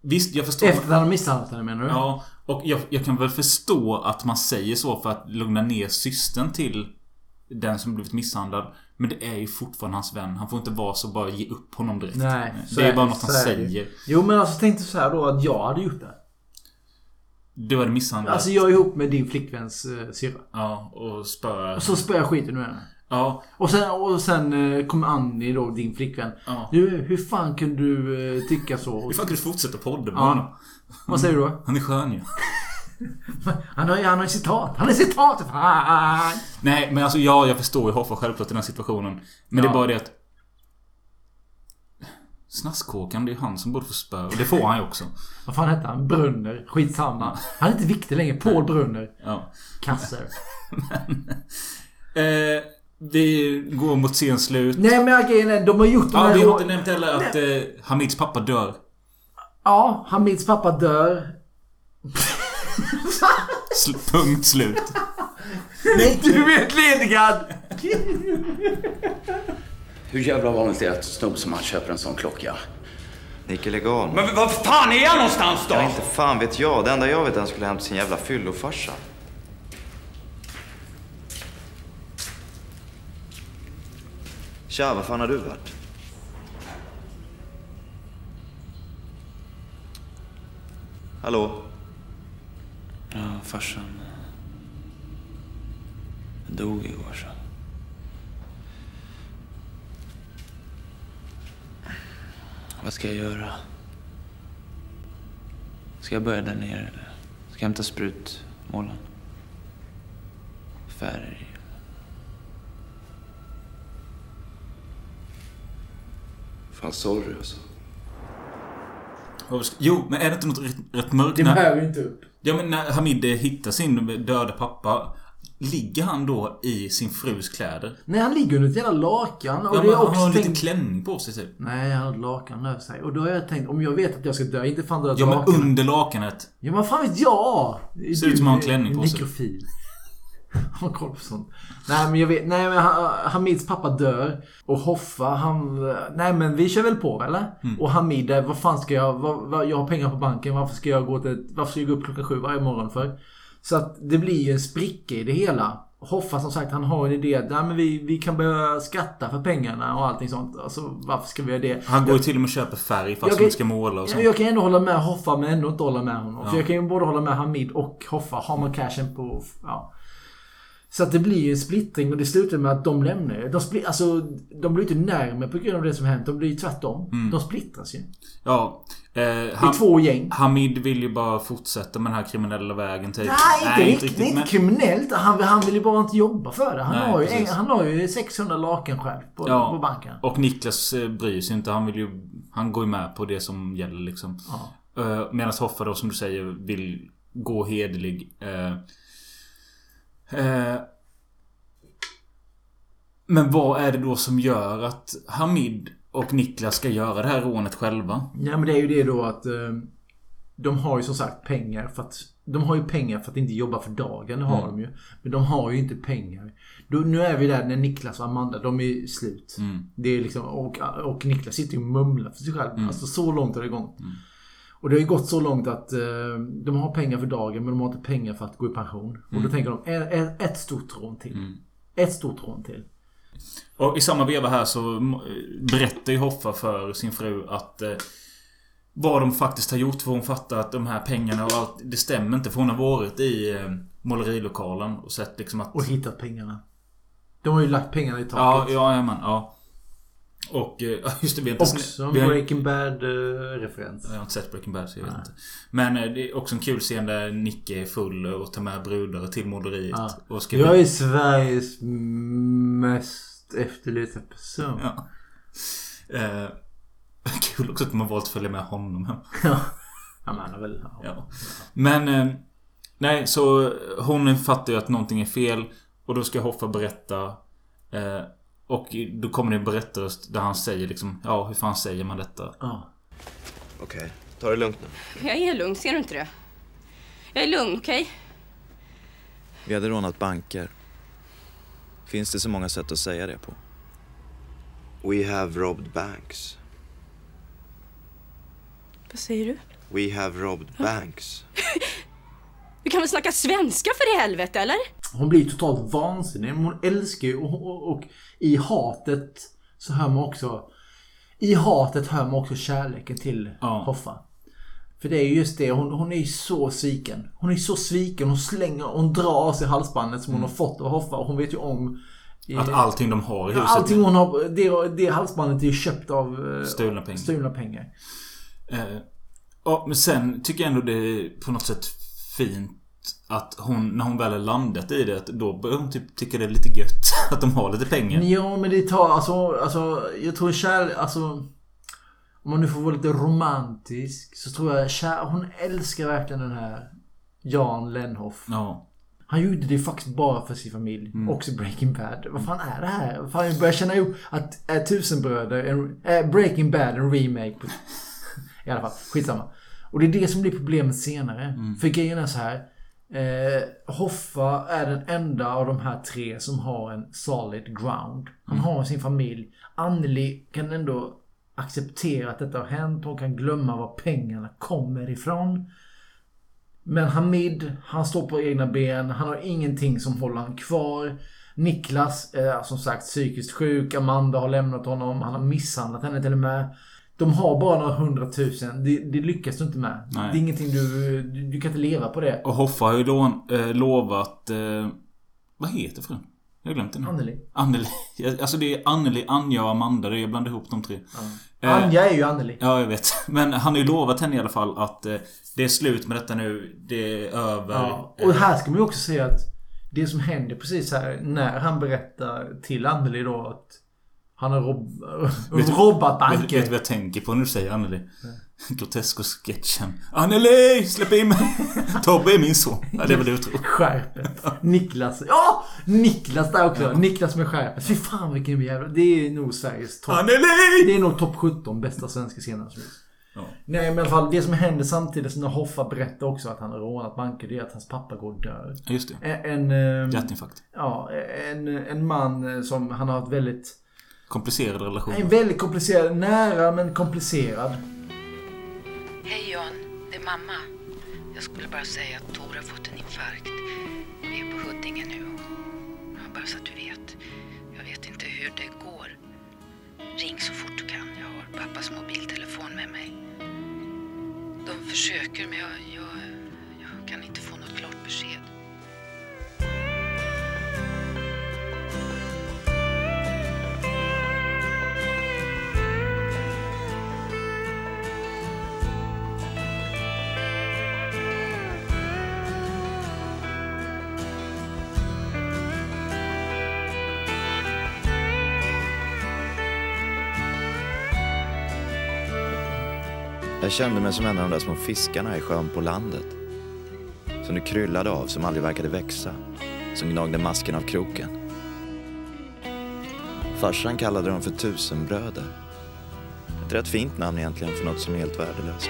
visst, jag förstår... Efter att han misshandlat henne menar du? Ja, och jag, jag kan väl förstå att man säger så för att lugna ner systern till den som blivit misshandlad. Men det är ju fortfarande hans vän. Han får inte vara så bara ge upp honom direkt. Nej. det är bara något han är säger. Jo men alltså tänkte så här då att jag hade gjort det. Du hade misshandlat. Alltså jag är ihop med din flickväns uh, syrra. Ja, och spöa... Och så spöar jag skiten ur henne. Ja. Och sen, och sen eh, kommer Annie då, din flickvän. Ja. Du, hur fan kunde du eh, tycka så? Hur fan kan du fortsätta podda med Ja. honom? Vad säger du då? Han är skön ju. Han har ju han har citat. Han är citat! Fan! Nej, men alltså ja, jag förstår ju Hoffa självklart i den här situationen. Men det är bara det att... Snaskkåkan, det är han som borde få spö. Och det får han ju också. Vad fan hette han? Brunner. Skitsamma. Han är inte viktig längre. Paul Brunner. Ja. Kasser. Eh, vi går mot scen slut. Nej men grejen är, de har gjort Ja, vi har inte nämnt heller att eh, Hamids pappa dör. Ja, Hamids pappa dör. Sl- punkt slut. Nej, du är entledigad! Hur jävla vanligt är det att snobb som han köper en sån klocka? Nicke, lägg av. Men var fan är han någonstans då? Ja, inte fan vet jag. Det enda jag vet är att han skulle hämta sin jävla fyllofarsa. Tja, var fan har du varit? Hallå? Ja, farsan eh, dog igår så. Vad ska jag göra? Ska jag börja där nere eller? Ska jag hämta sprutmålen? Färg i? Fan, sorry alltså. Jo, men är det inte något rätt, rätt mörkt? Det när- behöver vi inte upp. Ja men när Hamid eh, hittar sin döda pappa Ligger han då i sin frus kläder? Nej, han ligger under ett jävla lakan. Och Ja, det men är han också har en liten tänkt... klänning på sig typ. Nej, han har ett lakan över sig. Och då har jag tänkt, om jag vet att jag ska dö, inte fan ett Ja men lakan. under lakanet. Ja, men fan vet jag? Ser ut som han har en klänning på sig. Mikrofil. Har koll på sånt. Nej men jag vet, nej men Ha- Hamids pappa dör. Och Hoffa han, nej men vi kör väl på eller? Mm. Och Hamid, eh, vad fan ska jag, vad, jag har pengar på banken. Varför ska jag gå till, varför ska jag gå upp klockan sju varje morgon för? Så att det blir ju en spricka i det hela. Hoffa som sagt, han har en idé nej, men vi, vi kan börja skatta för pengarna och allting sånt. Alltså varför ska vi göra det? Han går ju till och med och köper färg fast han ska måla och sånt. Jag kan ändå hålla med Hoffa men ändå inte hålla med honom. Ja. För jag kan ju både hålla med Hamid och Hoffa. Har man cashen på... Ja. Så att det blir ju en splittring och det slutar med att de lämnar ju. De, spli- alltså, de blir inte närmare på grund av det som hänt. De blir ju tvärtom. Mm. De splittras ju. Ja. Eh, I två gäng. Hamid vill ju bara fortsätta med den här kriminella vägen typ. Nej, inte riktigt. Det är inte kriminellt. Han, han vill ju bara inte jobba för det. Han, Nej, har, ju, precis. han har ju 600 lakan själv på, Ja. på banken. Och Niklas eh, bryr sig inte. Han vill ju... Han går ju med på det som gäller liksom. Ja. Medan Hoffa då som du säger vill gå hederlig. Eh, eh, men vad är det då som gör att Hamid och Niklas ska göra det här rånet själva? Ja men det är ju det då att eh, de har ju som sagt pengar för att de har ju pengar för att inte jobba för dagen. Det har Mm. de ju. Men de har ju inte pengar. Då, nu är vi där när Niklas och Amanda, de är slut. Mm. Det är liksom, och, och Niklas sitter ju och mumlar för sig själv. Mm. Alltså så långt har det gått. Och det har ju gått så långt att eh, de har pengar för dagen men de har inte pengar för att gå i pension. Och då Mm. tänker de, "Ä- ä- ett stort rån till. Ett stort rån till. Och i samma veva här så berättar ju Hoffa för sin fru att eh, vad de faktiskt har gjort. För hon fattar att de här pengarna och allt, det stämmer inte. För hon har varit i eh, målerilokalen och sett liksom att... Och hittat pengarna. De har ju lagt pengarna i taket. Ja, ja, jajamän, ja. Och eh, just det, vi har inte... Också en Breaking Bad-referens. Jag har inte sett Breaking Bad så jag vet inte. Men eh, det är också en kul scen där Nicke är full och tar med brudar till måleriet. Ja. Och ska Jag är Sveriges mest efterlysta person. Ja. Eh, kul också att man valt att följa med honom hem. Ja. Ja, men han har väl... Ja. Ja. Men... Eh, nej, så hon fattar ju att någonting är fel. Och då ska Hoffa berätta eh, Och då kommer det en berättarröst där han säger liksom Ja, hur fan säger man detta? Ja. Okej, ta det lugnt nu. Jag är lugn, ser du inte det? Jag är lugn, okej? Vi hade rånat banker. Finns det så många sätt att säga det på? We have robbed banks. Vad säger du? We have robbed banks. Du kan väl snacka svenska för i helvete, eller? Hon blir totalt vansinnig. Hon älskar ju och, och, och i hatet så hör man också... I hatet hör man också kärleken till Hoffa. För det är ju just det, hon, hon är ju så sviken. Hon är så sviken, hon slänger, hon drar av sig halsbandet som hon har fått av Hoffa och hon vet ju om... Att allting de har i huset Allting hon har, det, det halsbandet är ju köpt av... eh, Stulna pengar. Stulna pengar. Eh, ja, men sen tycker jag ändå det är på något sätt fint att hon, när hon väl är landat i det, då börjar hon typ tycka det är lite gött att de har lite pengar. Ja, men det tar alltså, alltså jag tror kär, alltså om man nu får vara lite romantisk så tror jag kär, hon älskar verkligen den här Jan Lenhoff. Ja. Han gjorde det faktiskt bara för sin familj. Mm. Också Breaking Bad. Vad fan är det här? Fan, jag börjar känna ihop att är Tusenbröder, en, är Breaking Bad en remake. I alla fall, skitsamma. Och det är det som blir problemet senare. För grejen är så här. Eh, Hoffa är den enda av de här tre som har en solid ground. Han Mm. har sin familj. Anneli kan ändå acceptera att detta har hänt. Hon kan glömma var pengarna kommer ifrån. Men Hamid, han står på egna ben. Han har ingenting som håller han kvar. Niklas är som sagt psykiskt sjuk. Amanda har lämnat honom. Han har misshandlat henne till och med. De har bara några hundratusen. Det, det lyckas du inte med. Nej. Det är ingenting du, du... Du kan inte leva på det. Och Hoffa har ju lån, eh, lovat... Eh, vad heter frun? Jag har glömt det nu. Anneli. Anneli. Alltså det är Anneli, Anja och Amanda. Det är- Jag blandar ihop de tre. Eh, Anja är ju Anneli. Ja, jag vet. Men han har ju lovat henne i alla fall att eh, det är slut med detta nu. Det är över. Ja. Och här ska man ju också säga att det som händer precis här när han berättar till Anneli då att han har rob robbat Vet, banker. vet du vad jag tänker på när du säger Anneli? Grotesco-sketchen. Anneli! Släpp in mig! Tobbe är min son. Ja, det är väl det du tror. Skärpet. Niklas. Ja! Niklas där också. Niklas med skärpet. Fy fan vilken jävla... Det är nog Sveriges topp... Anneli! Det är nog topp 17 bästa svenska scener som finns. Ja. Nej men i alla fall det som händer samtidigt som Hoffa berättar också att han har rånat banker. Det är att hans pappa går och dör. Ja, just det. En... en Hjärtinfarkt. Ja, en, en man som han har ett väldigt... Komplicerad relation. En väldigt komplicerad, nära men komplicerad. Hej Jan, det är mamma. Jag skulle bara säga att Tor har fått en infarkt. Vi är på Huddinge nu. Ja, bara så att du vet. Jag vet inte hur det går. Ring så fort du kan. Jag har pappas mobiltelefon med mig. De försöker men jag, jag, jag kan inte få något klart besked. Jag kände mig som en av de där små fiskarna i sjön på landet. Som det kryllade av, som aldrig verkade växa. Som gnagde masken av kroken. Farsan kallade dem för tusenbröder. Ett rätt fint namn egentligen för något som är helt värdelöst.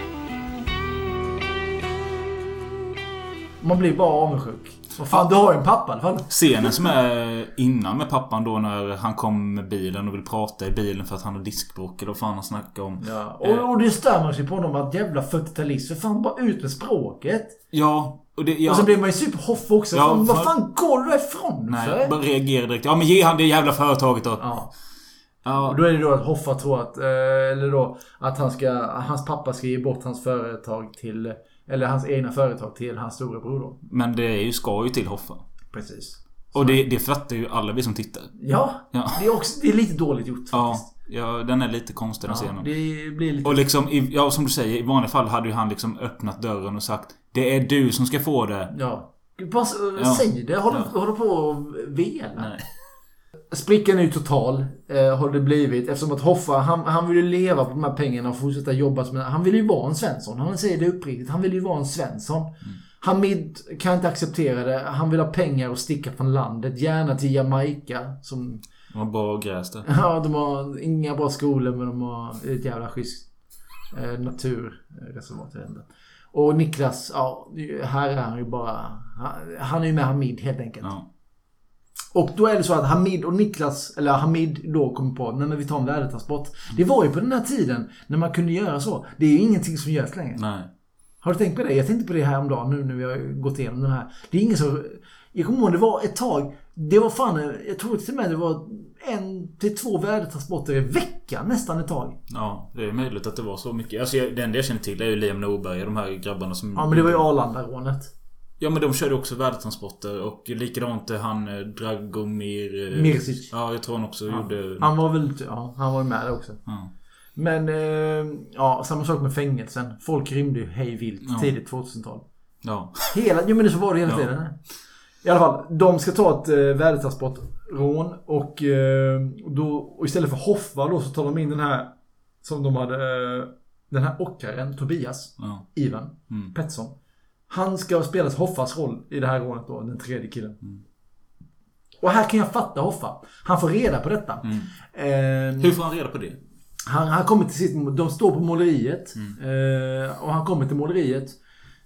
Man blir bara avundsjuk. Vad fan, du har ju en pappa i alla fall. Scenen som är innan med pappan då när han kom med bilen och vill prata i bilen för att han har diskbråck eller vad fan han snackar om. Ja, och, och det stör man sig på honom att jävla 40-talist. För fan, bara ut med språket. Ja, och det... Ja, Och så blir man ju superhoff också. Ja, fan, vad för- fan går du ifrån Nej, för? bara reagerar direkt. Ja men ge han det jävla företaget då. Ja. Ja. Och då är det då att Hoffa tror att, eh, eller då, att han ska, hans pappa ska ge bort hans företag till, eller hans egna företag till hans storebror då. Men det är ju, ska ju till Hoffa. Precis. Och det, det fattar ju alla vi som tittar. Ja, Ja. Det, är också, det är lite dåligt gjort Ja, faktiskt. ja, den är lite konstig den Ja, scenen. det blir lite... Och liksom, i- ja som du säger, i vanliga fall hade ju han liksom öppnat dörren och sagt Det är du som ska få det. Ja. Bara Ja. säg det. Håller, Ja. håller på och vela. Sprickan är ju total. Eh, har det blivit. Eftersom att Hoffa, han, han vill ju leva på de här pengarna och fortsätta jobba som Han vill ju vara en Svensson. Han säger det uppriktigt. Han vill ju vara en Svensson. Hamid kan inte acceptera det. Han vill ha pengar och sticka från landet. Gärna till Jamaica. Som De har bra gräs där. Ja, de har inga bra skolor men de har ett jävla schysst eh, naturreservat. Och Niklas, ja, här är han ju bara... Han, han är ju med Hamid helt enkelt. Och då är det så att Hamid och Niklas, eller Hamid då kommer på, nej men vi tar en värdetransport. Det var ju på den här tiden när man kunde göra så. Det är ju ingenting som görs längre. Nej. Har du tänkt på det? Jag tänkte på det här om dagen nu när vi har gått igenom den här. Det är ingen som... Jag kommer ihåg det var ett tag. Det var fan, jag tror till och med det var en till två värdetransporter i veckan nästan ett tag. Ja, det är möjligt att det var så mycket. Alltså, jag- det enda jag känner till är ju Liam Norberg och de här grabbarna som... Ja men det var ju Arlanda-rånet. Ja men de körde också värdetransporter och likadant han eh, Dragomir... eh, Mirsic. Ja, jag tror han också gjorde... Han var väl, ja, han var med där också. Ja. Men, eh, ja, samma sak med fängelsen. Folk rymde ju hej vilt Ja. tidigt 2000-tal. Ja. Hela, jo men det så var det hela Ja. tiden. I alla fall, de ska ta ett eh, värdetransportrån och, eh, då, och istället för Hoffa då så tar de in den här som de hade, eh, den här ockraren Tobias, Ja. Ivan Mm. Pettersson. Han ska spela Hoffas roll i det här rånet då, den tredje killen. Mm. Och här kan jag fatta Hoffa. Han får reda på detta. Mm. Eh, Hur får han reda på det? han, han kommer till sitt... De står på måleriet. Mm. Eh, och han kommer till måleriet.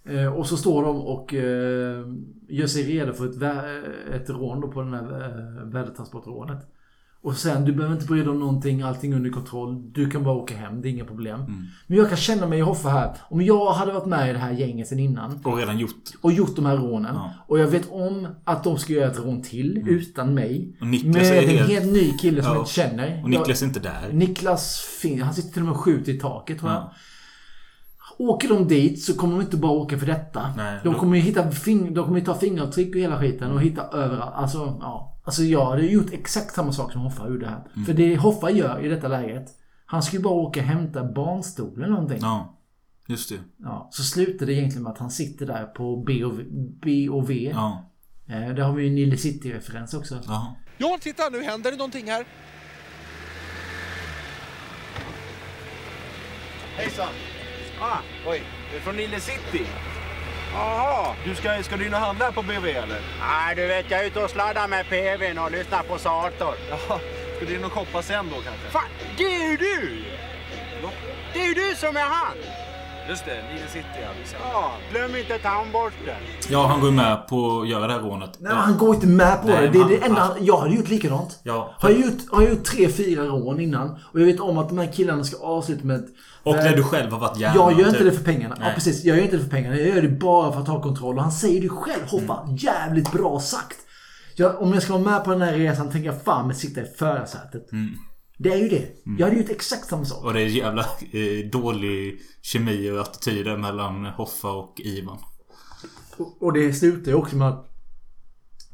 Eh, och så står de och eh, gör sig redo för ett, ett rån på den här eh, värdetransportrånet. Och sen, du behöver inte bry dig om någonting, allting är under kontroll. Du kan bara åka hem, det är inga problem. Mm. Men jag kan känna mig i Hoffa här. Om jag hade varit med i det här gänget sen innan. Och redan gjort. Och gjort de här rånen. Ja. Och jag vet om att de ska göra ett rån till utan mig. Mm. Och Niklas med är en helt- helt ny kille som Ja. jag inte känner. Och Niklas är inte där. Niklas han sitter till och med och skjuter i taket tror jag. Ja. Åker de dit så kommer de inte bara åka för detta. Nej, de kommer ju hitta fing- de kommer ju ta fingeravtryck och hela skiten och hitta överallt. Alltså, ja. Alltså jag hade gjort exakt samma sak som Hoffa gjorde här. Mm. För det Hoffa gör i detta läget. Han ska ju bara åka och hämta barnstolen eller någonting. Ja. Just det. Ja, så slutar det egentligen med att han sitter där på B och V. B och v. Ja. Eh, Där har vi ju en Nile City-referens också. Ja. Ja, titta nu händer det någonting här. Hejsan! Ah, oj, det är från Nile City. Jaha. Du ska, ska du in och handla på BV eller? Nej, du vet, jag är ute och sladdar med PVn och lyssnar på Sartor. Jaha, ska du in och shoppa sen då kanske? Fan, det är ju du! Det är ju du som är han! Just det, Nile City ja. Ja, glöm inte tandborsten. Ja, han går ju med på att göra det här rånet. Nej, han går inte med på Nej, det. Det är han- det enda han- han, Jag hade gjort likadant. Ja. Har jag gjort, har jag gjort tre, fyra rån innan och jag vet om att de här killarna ska avsluta med ett... Och när du själv har varit hjärnan. Jag gör inte typ. det för pengarna. Ja, Nej. precis. Jag gör inte det för pengarna. Jag gör det bara för att ha kontroll. Och han säger det själv. Hoppa. Mm. Jävligt bra sagt. Jag, om jag ska vara med på den här resan tänker jag fan med sitta i förarsätet. Mm. Det är ju det. Jag hade gjort exakt samma sak. Och det är jävla eh, dålig kemi och attityder mellan Hoffa och Ivan. Och- Och det slutar ju också med att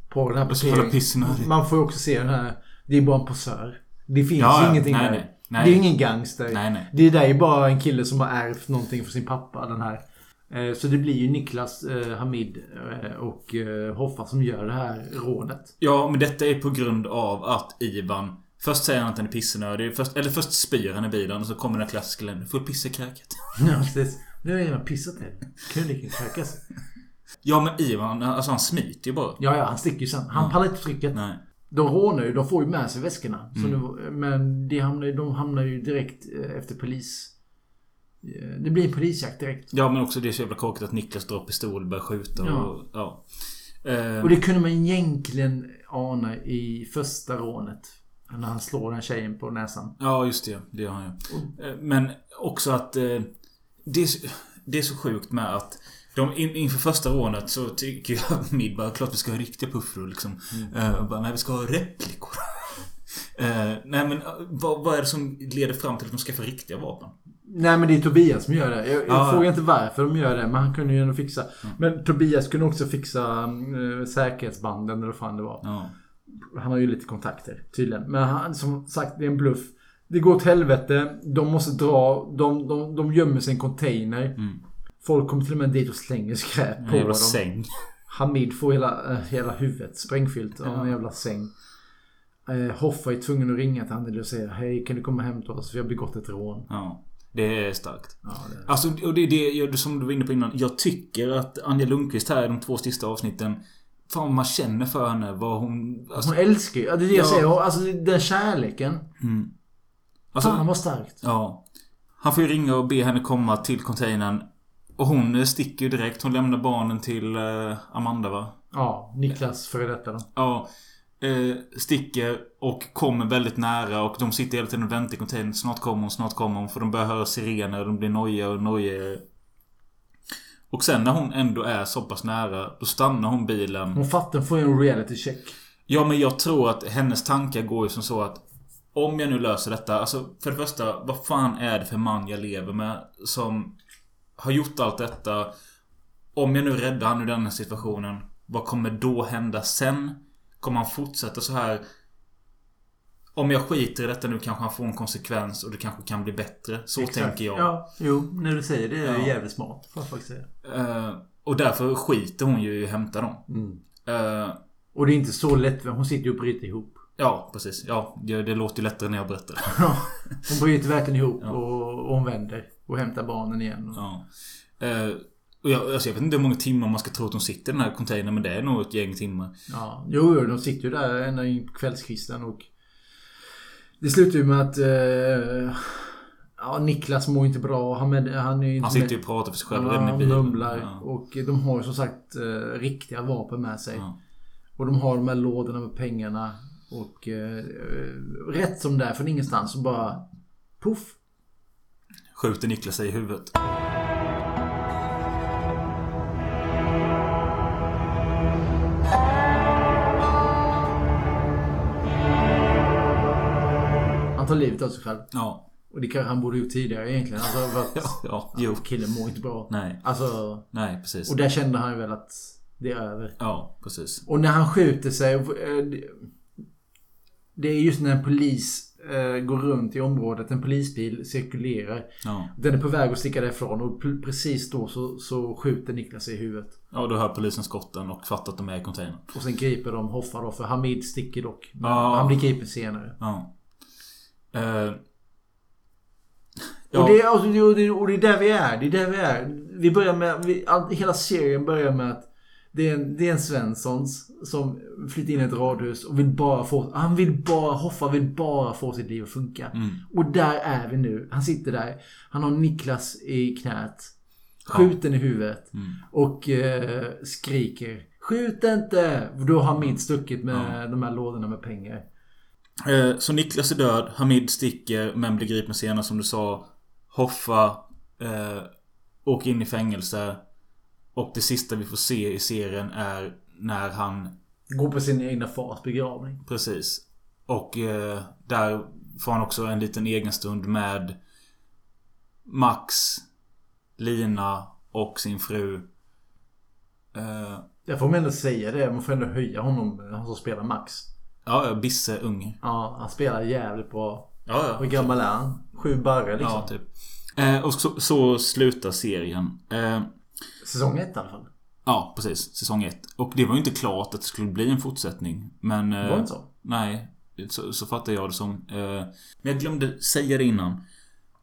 på den här parkeringen-. Man får ju också se den här. Det är bara en posör. Det finns Ja, ja. ingenting Nej, där. nej. Nej. Det är ingen gangster. Nej, nej. Det där är bara en kille som har ärvt någonting från sin pappa. Den här. Eh, Så det blir ju Niklas eh, Hamid eh, och eh, Hoffa som gör det här rånet. Ja, men detta är på grund av att Ivan Först säger han att han är pissnödig. Först, eller först spyr han i bilen och så kommer den klassiska länden. Får pissa i kräket. Ja, precis. Nu har jag pissat till. Kunde lika kräkas. Ja, men Ivan, alltså han smiter ju bara. Ja, ja, han sticker ju sen. Han Ja. pallar inte trycket. Nej. De rånar ju, de får ju med sig väskorna. Så Mm. nu, men de hamnar, ju- de hamnar ju direkt eh, efter polis. Eh, Det blir en polisjakt direkt. Ja, men också det är så jävla korkat att Niklas drar pistol och börjar skjuta Ja. och... Ja. Eh, Och det kunde man egentligen ana i första rånet. När han slår den tjejen på näsan. Ja, just det. Det gör han ju. Men också att... Det är, det är så sjukt med att... De, in, inför första rånet så tycker jag Mid bara klart vi ska ha riktiga puffror liksom. Eh, och bara, nej vi ska ha replikor. eh, nej men eh, vad, vad är det som leder fram till att de skaffar riktiga vapen? Nej men det är Tobias som gör det. Jag, jag Ja. frågar inte varför de gör det. Men han kunde ju ändå fixa. Men Tobias kunde också fixa äh, säkerhetsbanden eller vad fan det var. Ja. Han har ju lite kontakter tydligen. Men han, som sagt det är en bluff. Det går åt helvete. De måste dra. De, de, de gömmer sig i en container. Folk kommer till och med dit och slänger skräp på jävla dem. säng. Hamid får hela, äh, hela huvudet sprängfyllt av en jävla säng. Eh, Hoffa är tvungen att ringa till Anneli och säga Hej kan du komma hem till oss? Vi har begått ett rån. Ja. Det är starkt. Ja, det är... Alltså, och det är det som du var inne på innan. Jag tycker att Anja Lundqvist här i de två sista avsnitten Fan vad man känner för henne. Vad hon... Alltså, Hon älskar ju, ja, det är det jag Ja. säger. Alltså den kärleken. Mm. Alltså- Fan vad starkt. Ja. Han får ju ringa och be henne komma till containern. Och hon eh, sticker ju direkt. Hon lämnar barnen till eh, Amanda va? Ja, Niklas före detta då. Ja. Eh, sticker och kommer väldigt nära och de sitter hela tiden och väntar i containern. Snart kommer hon, snart kommer hon. För de börjar höra sirener och de blir nojiga och nojiga. Och sen när hon ändå är så pass nära, då stannar hon bilen. Hon fattar, får ju en reality check. Ja, men jag tror att hennes tankar går ju som så att om jag nu löser detta, alltså för det första, vad fan är det för man jag lever med som har gjort allt detta? Om jag nu räddar han ur denna situationen, vad kommer då hända sen? Kommer han fortsätta så här? Om jag skiter i detta nu kanske han får en konsekvens och det kanske kan bli bättre. Så Exakt. tänker jag. Ja, jo, när du säger det är Ja. jävligt smart. Får jag faktiskt säga. Eh, och därför skiter hon ju i att hämta dem. Mm. Eh, Och det är inte så lätt, hon sitter ju och bryter ihop. ja, precis. Ja, det, det låter ju lättare när jag berättar. Hon bryter verkligen ihop och, och hon vänder. Och hämtar barnen igen. Och... Ja. Eh, och jag, alltså jag vet inte hur många timmar man ska tro att de sitter i den här containern men det är nog ett gäng timmar. Ja, jo, de sitter ju där ända in på kvällskvisten och det slutar ju med att eh, ja, Niklas mår inte bra. Han, med, han, är inte Han sitter ju och pratar för sig själv Ja, redan i bilen. Ja. Och de har ju som sagt eh, riktiga vapen med sig. Och de har de här lådorna med pengarna. Och eh, eh, rätt som det är från ingenstans så bara Puff! Skjuter Niklas sig i huvudet. Han tar livet av sig själv. Ja. Och det kanske han borde gjort tidigare egentligen. Alltså för att Ja, ja, jo. killen mår inte bra. Nej. Alltså... Nej, precis. Och där kände han ju väl att det är över. Ja, precis. Och när han skjuter sig. eh, det- Det är just när en polis eh, går runt i området. En polisbil cirkulerar. Ja. Den är på väg att sticka därifrån och precis då så, så skjuter Niklas i huvudet. Ja, då hör polisen skotten och fattar att de är i containern. Och sen griper de Hoffa då för Hamid sticker dock. Ja. Han blir gripen senare. Ja. Eh, Och, det, är- alltså, det- och, det, och det är där vi är. Det är där vi är. Vi börjar med... Vi, all, hela serien börjar med att det är, en, det är en Svenssons som flyttar in i ett radhus och vill bara få... Han vill bara... Hoffa vill bara få sitt liv att funka. Mm. Och där är vi nu. Han sitter där. Han har Niklas i knät. Skjuten i huvudet. Mm. Och eh, skriker. Skjut inte! Då har Hamid stuckit med de här lådorna med pengar. Eh, Så Niklas är död, Hamid sticker men blir gripen senare som du sa. Hoffa eh, åker in i fängelse. Och det sista vi får se i serien är när han... Går på sin egna fars begravning. Precis. Och eh, där får han också en liten egen stund med Max, Lina och sin fru. Eh, Jag får man ändå säga det. Man får ändå höja honom. Han som spelar Max. ja, Bisse Ung. Ja, han spelar jävligt bra. Ja, ja. Hur gammal är han? Sju barre liksom. Ja, typ. Eh, och så, så slutar serien. Eh, Säsong ett i alla fall. Ja, precis. Säsong 1. Och det var ju inte klart att det skulle bli en fortsättning. Men... Det var eh, inte så? Nej. Så, så fattar jag det som. Eh, men jag glömde säga det innan.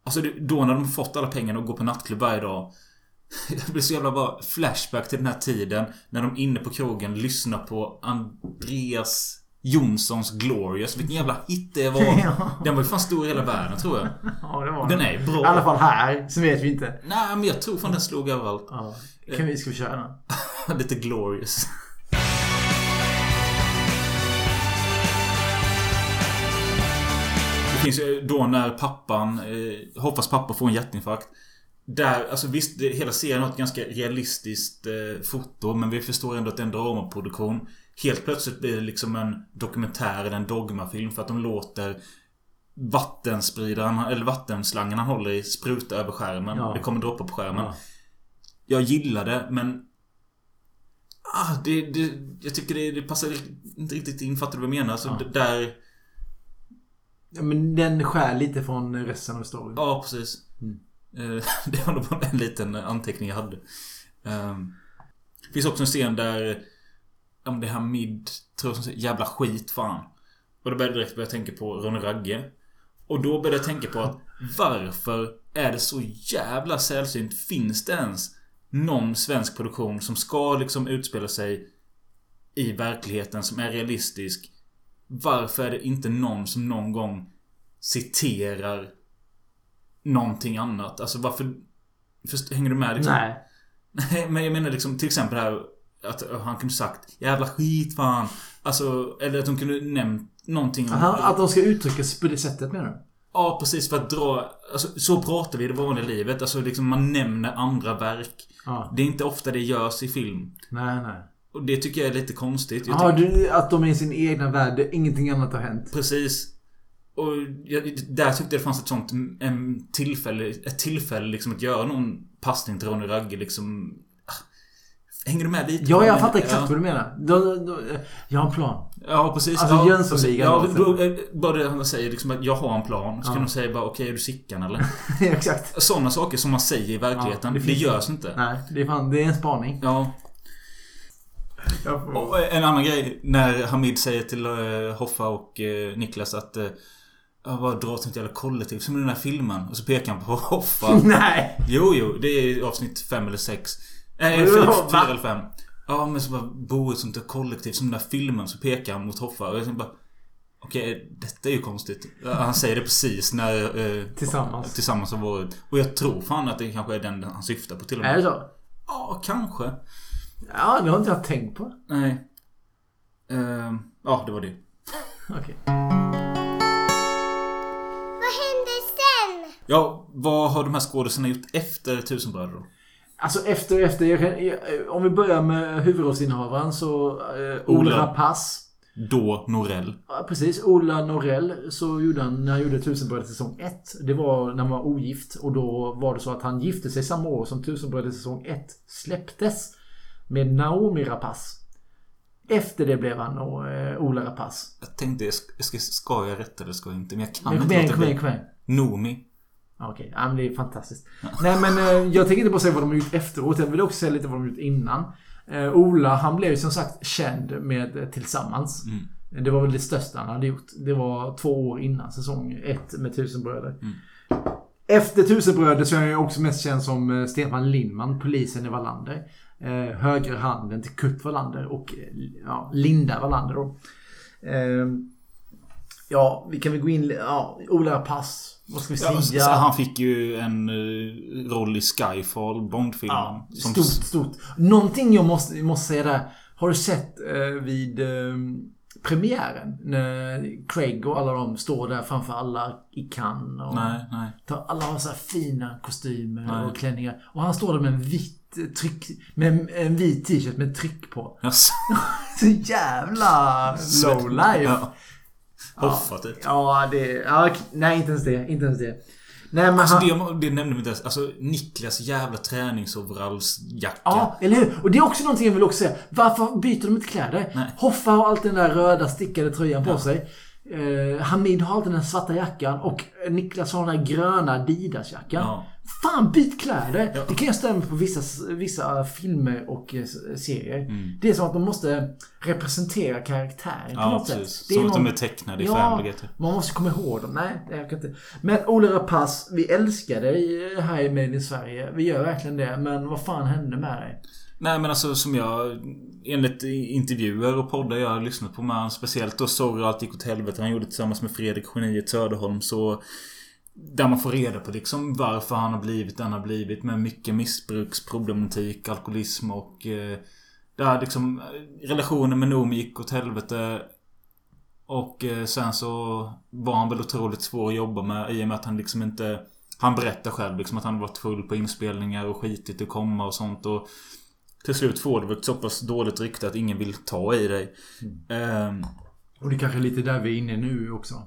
Alltså då när de fått alla pengarna och går på nattklubb varje dag. Det blir så jävla bara flashback till den här tiden. När de inne på krogen lyssnar på Andreas Jonssons Glorious. Vilken jävla hit det var. Ja. Den var ju fan stor i hela världen tror jag. Ja, det var Den är bra. I alla fall här, så vet vi inte. Nej, men jag tror fan den slog överallt. Ja. Kan vi, ska vi köra den? Lite glorious. Det finns ju då när pappan, eh, Hoffas pappa får en hjärtinfarkt. Där, alltså visst, det, hela serien har ett ganska realistiskt eh, foto men vi förstår ändå att det är en dramaproduktion. Helt plötsligt blir det liksom en dokumentär eller en dogmafilm för att de låter vattenspridaren, eller vattenslangen han håller i spruta över skärmen. Ja. Det kommer droppar på skärmen. Ja. Jag gillar det men... Ah, det, det, jag tycker det, det passar inte riktigt in. Fattar du vad jag menar? Så Ja. det där... Ja, men den skär lite från resten av storyn. Ja, precis. Mm. Eh, Det var nog bara en liten anteckning jag hade. Ehm, Det finns också en scen där... Om det här mid... Tror jag som säger jävla skit fan. Och då började jag direkt börja tänka på Ronny Ragge. Och då började jag tänka på att varför är det så jävla sällsynt? Finns det ens någon svensk produktion som ska liksom utspela sig i verkligheten som är realistisk. Varför är det inte någon som någon gång citerar någonting annat? Alltså varför... Hänger du med liksom? Nej. Nej, men jag menar liksom till exempel här att han kunde sagt Jävla skit fan. Alltså, eller att de kunde nämnt någonting om... Aha, att de ska uttrycka sig på det sättet menar du? Ja, precis för att dra... Alltså, så pratar vi i det vanliga livet. Alltså liksom man nämner andra verk. Ja. Det är inte ofta det görs i film. Nej, nej. Och det tycker jag är lite konstigt. Jaha, tycker- att de är i sin egna värld. Ingenting annat har hänt. Precis. Och jag, där tyckte jag det fanns ett sånt en tillfälle, ett tillfälle liksom att göra någon passning till Ronny Ragge liksom. Hänger du med lite? Ja, jag fattar exakt vad du menar. Då, då, jag har en plan. Ja, precis. Alltså ja, Jönssonligan. Ja, då, eh, bara det han säger liksom att jag har en plan. Så Ja. kan de säga bara okej, är du Sickan eller? exakt. Sådana saker som man säger i verkligheten. Ja, det, finns görs inte. Nej, det är, fan, det är en spaning. Ja. Och en annan grej när Hamid säger till eh, Hoffa och eh, Niklas att eh, Ja, vad drar till ett jävla kollektiv som i den här filmen. Och så pekar han på Hoffa. Nej. Jo, jo. Det är avsnitt fem eller sex. Nej, fyra, va? fyra eller fem. Ja, men så bara bo i ett sånt där kollektiv som den där filmen. Så pekar han mot Hoffa. Och jag tänkte bara... Okej, detta är ju konstigt. Han säger det precis när... Eh, Tillsammans. Tillsammans har varit. Och jag tror fan att det kanske är den han syftar på till och med. Är det så? Ja, kanske. Ja, det har inte jag tänkt på. Nej. Ehm, ja, det var det. Okej. Vad hände sen? Ja, vad har de här skådespelarna gjort efter Tusenbröder då? Alltså efter, efter. Kan, om vi börjar med huvudrollsinnehavaren så... Eh, Ola Ola. Rapace. Då Norell. Ja, precis. Ola Norell så gjorde han, när han gjorde Tusenbröder säsong 1. Det var när han var ogift. Och då var det så att han gifte sig samma år som Tusenbröder säsong 1 släpptes. Med Naomi Rapace. Efter det blev han och, eh, Ola Rapace. Jag tänkte, jag ska, ska, jag rätt eller ska jag inte? Men jag kan Men inte igen, låta bli. Nomi. Okej, ja, men det är fantastiskt. Nej men eh, jag tänker inte bara säga vad de har gjort efteråt. Jag vill också säga lite vad de har gjort innan. Eh, Ola, han blev ju som sagt känd med eh, Tillsammans. Mm. Det var väl det största han hade gjort. Det var två år innan säsong ett med Tusenbröder. Mm. Efter Tusenbröder så är han ju också mest känd som eh, Stefan Lindman, polisen i Wallander. Eh, högra handen till Kurt Wallander och ja, Linda Wallander då. Eh, ja, vi kan väl gå in... Ja, Ola Pass. Vad ska vi Ja, säga? så han fick ju en eh, roll i Skyfall, Bondfilmen. Ja, som stort, stort. Någonting jag måste, måste säga där. Har du sett eh, vid eh, premiären? När Craig och alla de står där framför alla i Cannes. Och Nej, nej. tar- Alla har så här fina kostymer Nej. och klänningar. Och han står där med en vit eh, tryck... Med en, vit t-shirt med tryck på. Jaså? Så jävla low life. Ja. Hoffa typ. Ja, det... Ja, nej, inte ens det. Inte ens det. Nej, men Alltså han... det, det nämnde vi inte ens. Alltså Niklas jävla träningsoverallsjacka. Ja, eller hur? Och det är också någonting jag vill också säga. Varför byter de inte kläder? Hoffa har alltid den där röda stickade tröjan på sig. Eh, Hamid har alltid den svarta jackan och Niklas har den där gröna Adidas-jackan. Ja. Fan, byt kläder! Det kan jag stämma på vissa, vissa filmer och eh, serier. Det är som att de måste representera karaktären på Ja, något precis. sätt. Det Som att de någon- är tecknade i ja, Family typ. man måste komma ihåg dem. Nej, det jag kan inte. Men Ola Rapace, vi älskar dig här i Made in Sverige. Vi gör verkligen det. Men vad fan hände med dig? Nej men alltså som jag Enligt intervjuer och poddar jag har lyssnat på med han Speciellt då Sorry allt gick åt helvete Han gjorde tillsammans med Fredrik Geniet Söderholm så Där man får reda på liksom varför han har blivit den han har blivit med mycket missbruksproblematik, alkoholism och eh, Där liksom eh, Relationen med Noomi gick åt helvete Och eh, sen så var han väl otroligt svår att jobba med i och med att han liksom inte Han berättar själv liksom att han varit full på inspelningar och skitit att komma och sånt och Till slut får väl ett så pass dåligt rykte att ingen vill ta i dig. Ehm, Och det kanske är lite där vi är inne nu också.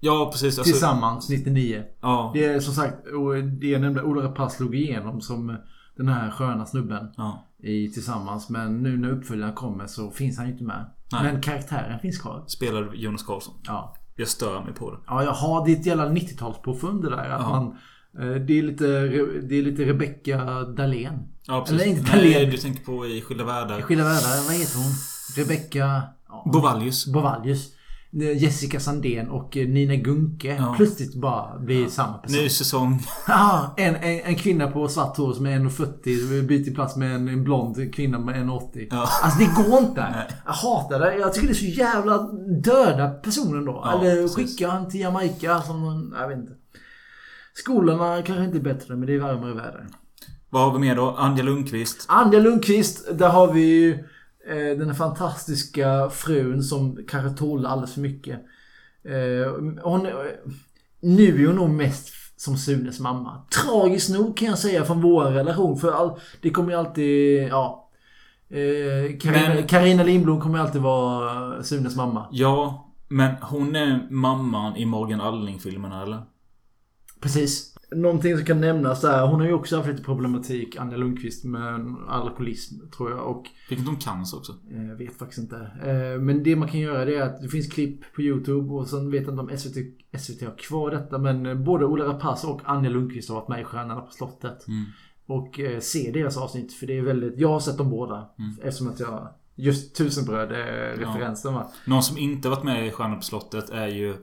Ja precis. alltså- Tillsammans 99. Ja. Det är som sagt, och det nämnde, Ola Rapace slog igenom som den här sköna snubben. Ja. I Tillsammans. Men nu när uppföljaren kommer så finns han ju inte med. Nej. Men karaktären finns kvar. Spelar Jonas Karlsson. Ja. Jag stör mig på det. Ja, jag har ett jävla 90-talspåfund det där. Att Ja. man... eh, Det är lite, det är lite Rebecca Dahlén. Ja, precis. Eller inte Nej, Dahlén. du tänker på i Skilda Världar. Skilda världar. Vad heter hon? Rebecca... Ja, Bovallius. Bovallius. Eh, Jessica Sandén och eh, Nina Gunke plötsligt bara blir samma person. Ny säsong. Ja, en, en, en kvinna på svart hår som är 1,40 byter plats med en, en blond kvinna med 1,80. Alltså det går inte. Jag hatar det. Jag tycker det är så jävla döda personer då. Ja, Eller precis. skicka han till Jamaica som någon, jag vet inte. Skolorna kanske inte är bättre men det är varmare väder. Vad har vi mer då? Anja Lundqvist. Anja Lundqvist, där har vi ju den fantastiska frun som kanske tål alldeles för mycket. Eh, hon, eh, nu är hon nog mest som Sunes mamma. Tragiskt nog kan jag säga från vår relation. För all, det kommer ju alltid, ja. Eh, Men- Carina Lindblom kommer alltid vara Sunes mamma. Ja, men hon är mamman i Morgan Alling-filmerna eller? Precis. Någonting som kan nämnas där. Hon har ju också haft lite problematik, Anja Lundqvist, med alkoholism tror jag. Och Fick inte hon cancer också? Jag vet faktiskt inte. Eh, Men det man kan göra det är att det finns klipp på YouTube och sen vet jag inte om SVT, SVT har kvar detta men eh, både Ola Rapace och Anja Lundqvist har varit med i Stjärnorna på slottet. Mm. Och eh, se deras avsnitt för det är väldigt... Jag har sett dem båda. Mm. Eftersom att jag... Just Tusenbröd är referensen va. Någon som inte varit med i Stjärnor på slottet är ju...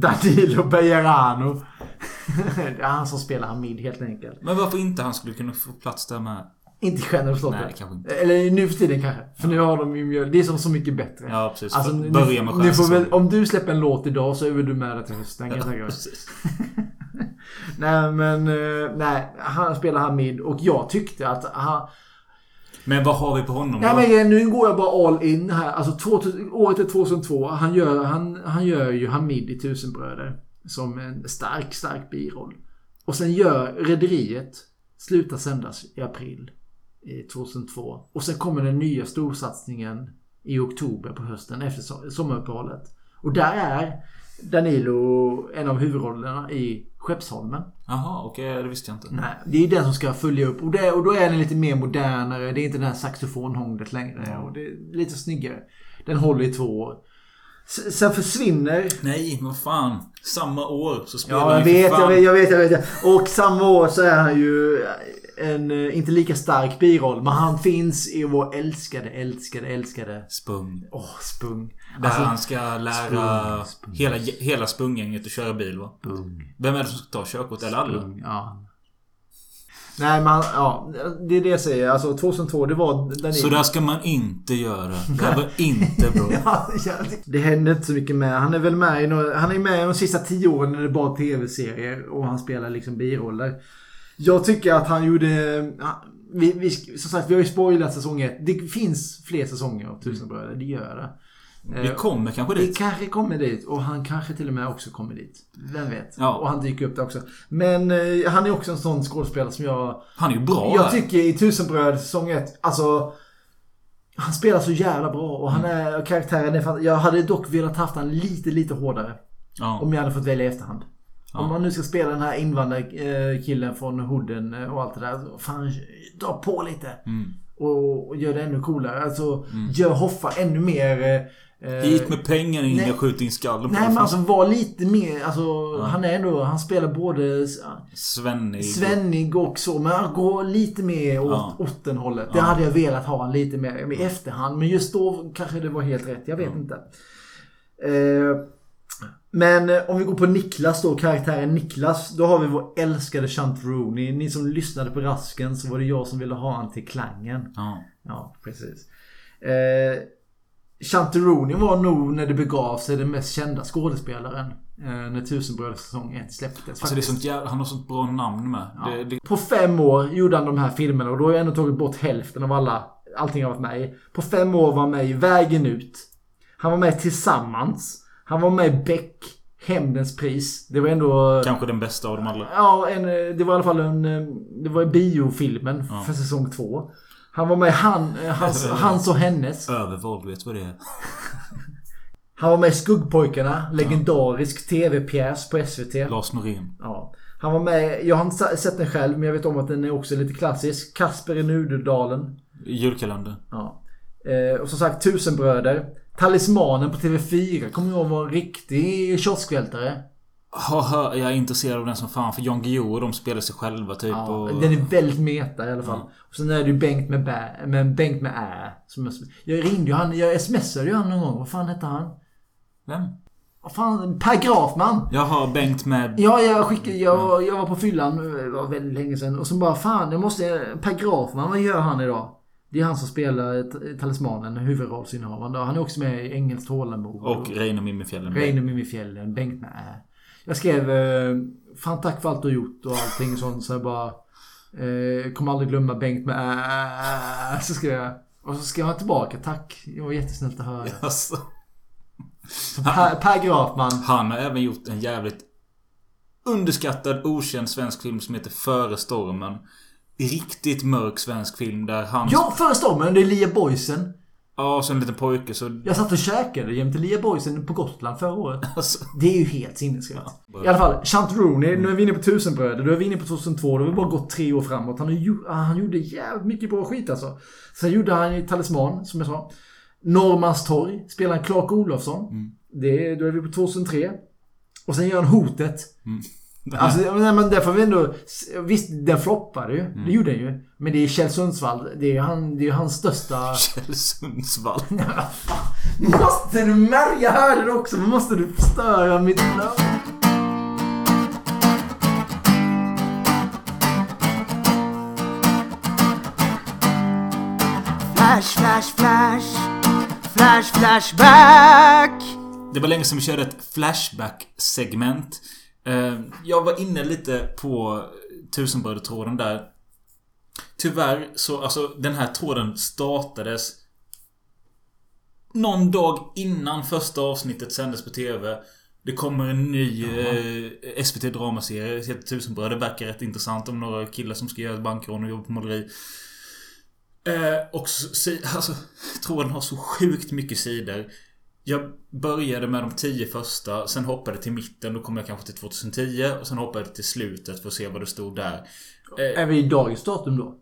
Danilo Bejarano. det är han som spelar Hamid helt enkelt. Men varför inte han skulle kunna få plats där med? Inte på slottet. Nej, kanske inte. Eller nu för tiden kanske. För nu har de ju. Det är som så mycket bättre. Ja, precis. Alltså, Börja med ni får väl. Om du släpper en låt idag så är väl du med där till hösten kan jag tänka mig. Nej men, eh, nej. Han spelar Hamid och jag tyckte att han... Men vad har vi på honom då? men nu går jag bara all in här. Alltså 2000, året är 2002. Han gör, han, han gör ju Hamid i Tusenbröder. Som en stark, stark biroll. Och sen gör Rederiet slutar sändas i april i 2002. Och sen kommer den nya storsatsningen i oktober på hösten efter so- sommaruppehållet. Och där är Danilo en av huvudrollerna i Skeppsholmen. Jaha, okej. det visste jag inte. Nej, det är den som ska följa upp. Och, det, och då är den lite mer modernare. Det är inte det här saxofonhånglet längre. Och det är lite snyggare. Den håller i två år. S- Sen försvinner... Nej, vad fan. Samma år så spelar Ja, han jag vet, jag fan- vet, jag vet, jag vet. Och samma år så är han ju en eh, inte lika stark biroll. Men han finns i vår älskade, älskade, älskade... Spung. Åh, Spung. Där Alltså, han ska lära Spung, hela, hela Spung-gänget att köra bil va? Spung. Vem är det som ska ta körkort? Eller alla? Spung, ja. Nej men ja, det är det jag säger. Alltså 2002 det var... Den Så där ska man inte göra. Det här var inte bra. Ja, ja, det händer inte så mycket med. Han är väl med i några, Han är med i de sista tio åren när det bara tv-serier och han spelar liksom biroller. Jag tycker att han gjorde... ja, Vi, vi, som sagt, vi har ju spoilat säsong ett. Det finns fler säsonger av Tusenbröder. Det gör det. Vi Eh, kommer kanske Vi dit. kanske kommer dit och han kanske till och med också kommer dit. Vem vet? Ja. Och han dyker upp där också. Men eh, han är också en sån skådespelare som jag... Han är ju bra Jag tycker i Tusenbröd säsong 1, alltså... Han spelar så jävla bra och han är, karaktären är Jag hade dock velat haft han lite, lite hårdare. Ja. Om jag hade fått välja i efterhand. Ja. Om man nu ska spela den här invandrarkillen från hooden eh, och allt det där. Fan, dra på lite. Mm. Och, och gör det ännu coolare. Alltså, gör Hoffa ännu mer... eh, Hit med pengar in nej. skjut in skallen på Nej men alltså var lite mer, alltså han är ändå, han spelar både Svennig. Svennig och så, men han går lite mer åt Ja. Ottenhållet. Det Ja. hade jag velat ha han lite mer i efterhand, men just då kanske det var helt rätt, jag vet inte. Eh, men eh, om vi går på Niklas då, karaktären Niklas. Då har vi vår älskade Chant Rooney. Ni som lyssnade på Rasken så var det jag som ville ha han till klangen. Ja. Ja, precis. Eh, Chanteroni var nog när det begav sig den mest kända skådespelaren. Eh, när Tusenbröder säsong 1 släpptes. Alltså det är sånt jävla, han har sånt bra namn med. Ja. Det, det, På fem år gjorde han de här filmerna och då har jag ändå tagit bort hälften av alla, allting jag varit med i. På fem år var han med i Vägen ut. Han var med Tillsammans. Han var med i Beck. Hämndens pris. Det var ändå... kanske den bästa av dem alla. Ja, en, det var i alla fall en... eh, Det var biofilmen Ja. för säsong två. Han var med i han, eh, hans, hans och hennes. Övervåld, vet du vad det är? Han var med i Skuggpojkarna. Legendarisk TV-pjäs på SVT. Lars Norén. Ja. Han var med, jag har inte sett den själv men jag vet om att den är också lite klassisk. Kasper i Nudedalen. Julkalender. Ja. Eh, och som sagt Tusenbröder. Talismanen på TV4 kommer jag ihåg var en riktig kioskvältare. Ha, ha, jag är intresserad av den som fan. För Jan Guillou och de spelar sig själva typ. Ja, och... Den är väldigt meta i alla fall. Ja. Och sen är det ju Bengt med bä, men Bengt med ä. Som jag, jag ringde ju han, jag smsade ju han någon gång. Vad fan hette han? Vem? Vad fan, Per Grafman. Jaha, Bengt med... Ja, jag skickade, jag, jag var på fyllan, det var väldigt länge sedan. Och så bara fan, jag måste, Per Grafman, vad gör han idag? Det är han som spelar t- Talismanen, huvudrollsinnehavaren. Han är också med i Engelskt tålamod. Och Mimifjällen. Reine och Mimifjällen, Bengt med. Jag skrev eh, Fan tack för allt du har gjort och allting sånt. Så jag bara... Eh, kommer aldrig glömma Bengt med äh, Så skrev jag. Och så skrev han tillbaka. Tack. Det var jättesnällt att höra. Alltså. Så per, per Grafman. Han har även gjort en jävligt underskattad, okänd svensk film som heter Före stormen. Riktigt mörk svensk film där han... Ja, Före stormen. Det är Lia Boysen. Ja, som en liten pojke så... Jag satt och käkade jämte Lia Boysen på Gotland förra året. Alltså. Det är ju helt sinnessjukt. I alla fall, Chant Rooney. Nu är vi inne på Tusenbröder. Då är vi inne på 2002. Då har vi bara gått tre år framåt. Han, ju, han gjorde jävligt mycket bra skit alltså. Sen gjorde han ju Talisman, som jag sa. Norrmalmstorg. Spelar Clark Olofsson. Det, är- då är vi på 2003. Och sen gör han Hotet. Alltså, nej, men där får vi ändå... Visst, den floppade ju. Det gjorde den ju. Men det är Kjell Sundsvall. Det är, han, det är hans största... Kjell Sundsvall. Måste du märka? Jag hörde det också. Måste du förstöra mitt flow? Flash, flash, flash. Flash, flashback. Det var länge sedan vi körde ett Flashback-segment. Eh, Jag var inne lite på Tusenbröder-tråden där. Tyvärr så, alltså den här tråden startades någon dag innan första avsnittet sändes på TV. Det kommer en ny eh, SVT dramaserie. Det heter Tusenbröder. Verkar rätt intressant om några killar som ska göra ett bankrån och jobba på måleri. Eh, och så, alltså, tråden har så sjukt mycket sidor. Jag började med de tio första, sen hoppade till mitten, då kom jag kanske till 2010 och sen hoppade jag till slutet för att se vad det stod där. Eh, Är vi i dagens datum då?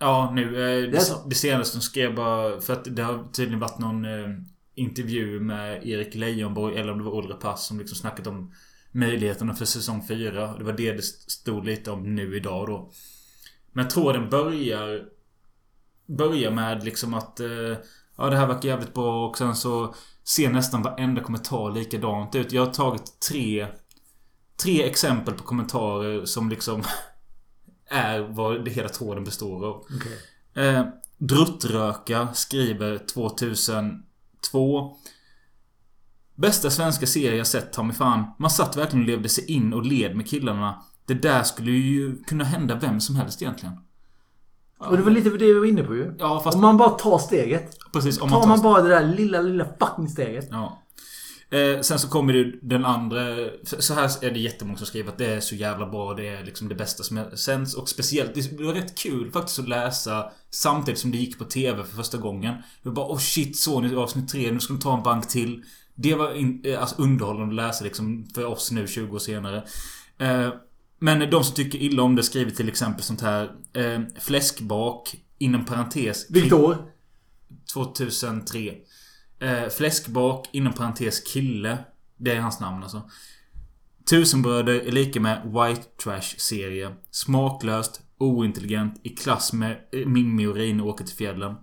Ja, nu. Eh, Det det, det senaste skrev bara... För att det har tydligen varit någon eh, intervju med Erik Leijonborg eller om det var Olle Pass som liksom snackat om möjligheterna för säsong 4. Det var det det stod lite om nu idag då. Men tråden börjar... Börjar med liksom att... Eh, ja, det här verkar jävligt bra och sen så ser nästan varenda kommentar likadant ut. Jag har tagit tre... Tre exempel på kommentarer som liksom är vad det hela tråden består av. Okej. Eh, Druttröka skriver 2002 Bästa svenska serie jag sett, ta mig fan. Man satt verkligen och levde sig in och led med killarna. Det där skulle ju kunna hända vem som helst egentligen. Och det var lite det vi var inne på ju. Ja, fast... Om man bara tar steget. Precis, om tar man man, tar- bara det där lilla, lilla fucking steget. Ja. Eh, sen så kommer det den andra... Så här är det jättemånga som skriver att det är så jävla bra. Det är liksom det bästa som sänds. Och speciellt, det var rätt kul faktiskt att läsa samtidigt som det gick på TV för första gången. Var bara oh shit, så nu avsnitt tre, nu ska de ta en bank till. Det var in, eh, alltså underhållande att läsa liksom för oss nu 20 år senare. Eh, men de som tycker illa om det skriver till exempel sånt här. Eh, fläskbak, inom parentes. Vilket år? 2003. Eh, fläskbak, inom parentes kille. Det är hans namn alltså. Tusenbröder är lika med White Trash-serie. Smaklöst, ointelligent, i klass med eh, Mimmi och Reine åker till fjällen.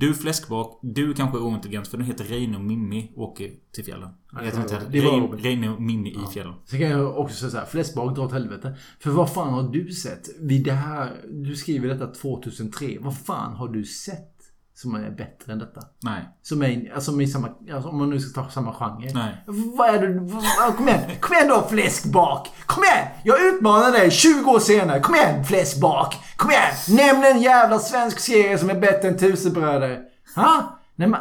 Du fläskbak, du kanske är ointelligent för den heter Reine och Mimmi åker till fjällen. Den heter inte Det var- Reine, och Mimmi i fjällen. Sen kan jag också säga så här, fläskbak dra åt helvete. För vad fan har du sett? Vid det här, du skriver detta 2003. Vad fan har du sett som är bättre än detta? Nej. Som är, alltså, i samma, alltså om man nu ska ta samma genre. Nej. Vad är? Vad, kom igen! Kom igen då fläskbak! Kom igen! Jag utmanar dig 20 år senare. Kom igen fläskbak! Kom igen! Nämn en jävla svensk serie som är bättre än Tusenbröder. Ha? Nej men,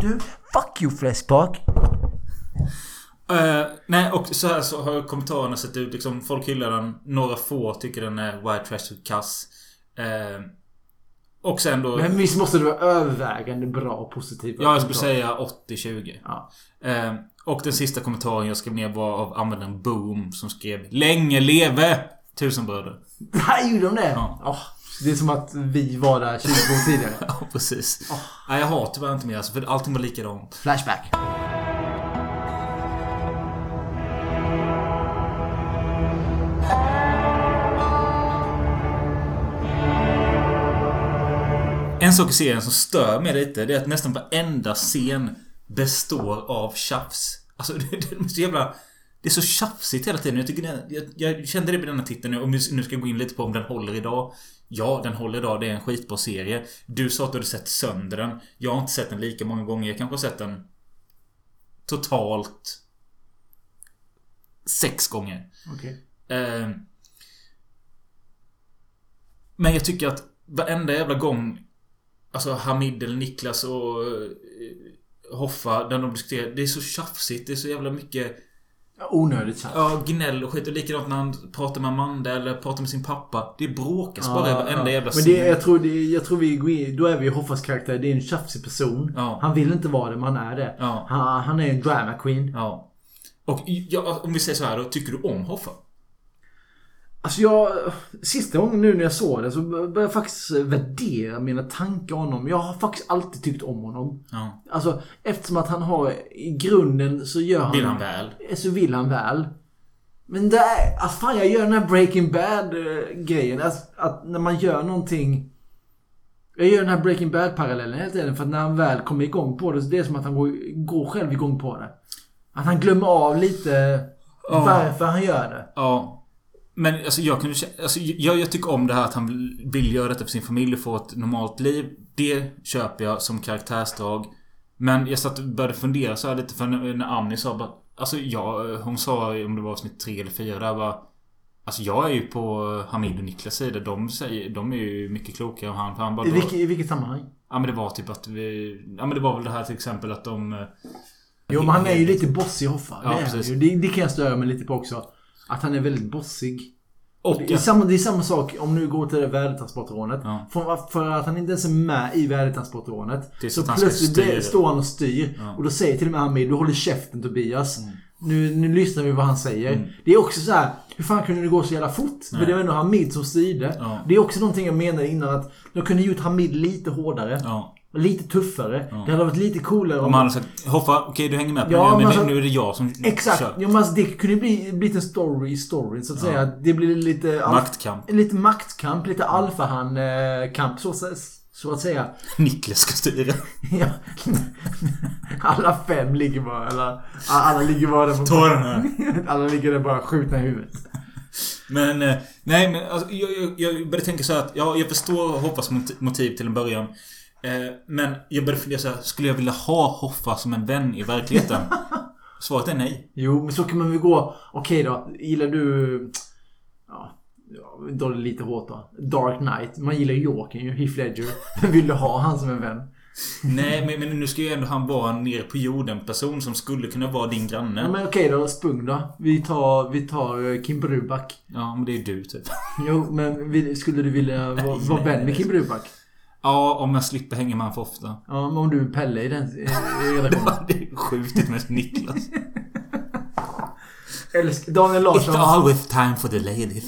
du, fuck you fläskbak. Eh, nej, och så här så har kommentarerna sett ut. Liksom, folk hyllar den. Några få tycker den är white trash och kass. Eh, och sen då... Men visst måste det vara övervägande bra och positiva Ja, jag skulle säga 80-20. Ja. Eh, och den sista kommentaren jag skrev ner var av användaren Boom som skrev Länge leve Tusenbröder. Här gjorde de det? Åh, det är som att vi var där 20 år tidigare. ja, precis. Nej, jag har tyvärr inte mer alltså, för allting var likadant. Flashback. Sak i serien som stör mig lite, det är att nästan varenda scen består av tjafs. Alltså det, det är så jävla... Det är så tjafsigt hela tiden. Jag, tycker det, jag, jag kände det med denna titeln nu. Om vi nu ska gå in lite på om den håller idag. Ja, den håller idag. Det är en skitbra serie. Du sa att du hade sett sönder den. Jag har inte sett den lika många gånger. Jag kanske har sett den totalt sex gånger. Okej. Eh, men jag tycker att varenda jävla gång Alltså Hamid eller Niklas och eh, Hoffa, när de diskuterar. Det är så tjafsigt. Det är så jävla mycket... Onödigt tjafs. Ja, gnäll och skit. Och likadant när han pratar med Amanda eller pratar med sin pappa. Det bråkas bara i varenda jävla Men det, jag, tror det, jag tror vi går in, då är vi Hoffas karaktär. Det är en tjafsig person. Han vill inte vara det, men han är det. Han, han är en drama queen. Ja. Och ja, om vi säger så här då. Tycker du om Hoffa? Alltså jag... Sista gången nu när jag såg det så började jag faktiskt värdera mina tankar om honom. Jag har faktiskt alltid tyckt om honom. Ja. Alltså eftersom att han har i grunden så gör han... Vill han väl? Så vill han väl. Men det är... Alltså fan jag gör den här Breaking Bad eh, grejen. Alltså, att när man gör någonting... Jag gör den här Breaking Bad parallellen hela tiden för att när han väl kommer igång på det så det är som att han går, går själv igång på det. Att han glömmer av lite Ja. varför han gör det. Ja. Men alltså jag kunde alltså, jag, jag tycker om det här att han vill göra detta för sin familj och få ett normalt liv. Det köper jag som karaktärsdrag. Men jag satt och började fundera så här lite för när, när Annie sa bara... Alltså jag, hon sa om det var avsnitt tre eller fyra där bara... Alltså jag är ju på Hamid och Niklas sida. De, säger, de är ju mycket klokare än han. För han bara I, vilket, I vilket sammanhang? Ja men det var typ att vi... Ja men det var väl det här till exempel att de... eh, Jo men han är ju lite bossig Hoffa. Ja, det, precis. Det, det kan jag störa mig lite på också. Att han är väldigt bossig. Och det, är samma, det är samma sak om du går till det värdetransportrånet. För, för att han inte ens är med i värdetransportrånet. Det är så han plötsligt står han och styr. Ja. Och då säger till och med Hamid, du håller käften Tobias. Nu, nu lyssnar vi vad han säger. Mm. Det är också så här. Hur fan kunde det gå så jävla fort? Nej. För det var ändå Hamid som styrde. Ja. Det är också någonting jag menade innan att de kunde gjort Hamid lite hårdare. Och Lite tuffare. Det hade varit lite coolare Om han hade sagt Hoffa, okej du hänger med på Ja, det men men nu är det jag som Exakt. kör. Ja, men alltså, det kunde bli blivit en story i storyn så att Ja. säga. Det blir lite... alf- Maktkamp. Lite maktkamp. Lite alfahan-kamp så, så att säga. Niklas ska styra. ja. Alla fem ligger bara... Eller, alla ligger bara där Ta den här. Alla ligger där bara skjutna i huvudet. Men, eh, nej men alltså, jag, jag, jag började tänka så att ja, jag förstår Hoffas mot- motiv till en början. Eh, men jag började fundera så här, skulle jag vilja ha Hoffa som en vän i verkligheten? Svaret är nej. Jo, men så kan man väl gå... Okej då. Gillar du... Ja, då är det lite hårt då. Dark Knight. Man gillar ju Jokern ju. Heath Ledger. Men vill du ha han som en vän? Nej men, men nu ska ju ändå han vara en nere på jorden person som skulle kunna vara din granne. Ja, men okej då. Spung då. Vi tar, vi tar eh, Kim Bruback. Ja, men det är du typ. Jo, men skulle du vilja vara, vara vän med Kim Bruback? Ja, om jag slipper hänga med honom för ofta. Ja, men om du är Pelle i den i, i relationen. Det är skjutit med Niklas. Älsk, Daniel Larsson. It's always time for the ladies.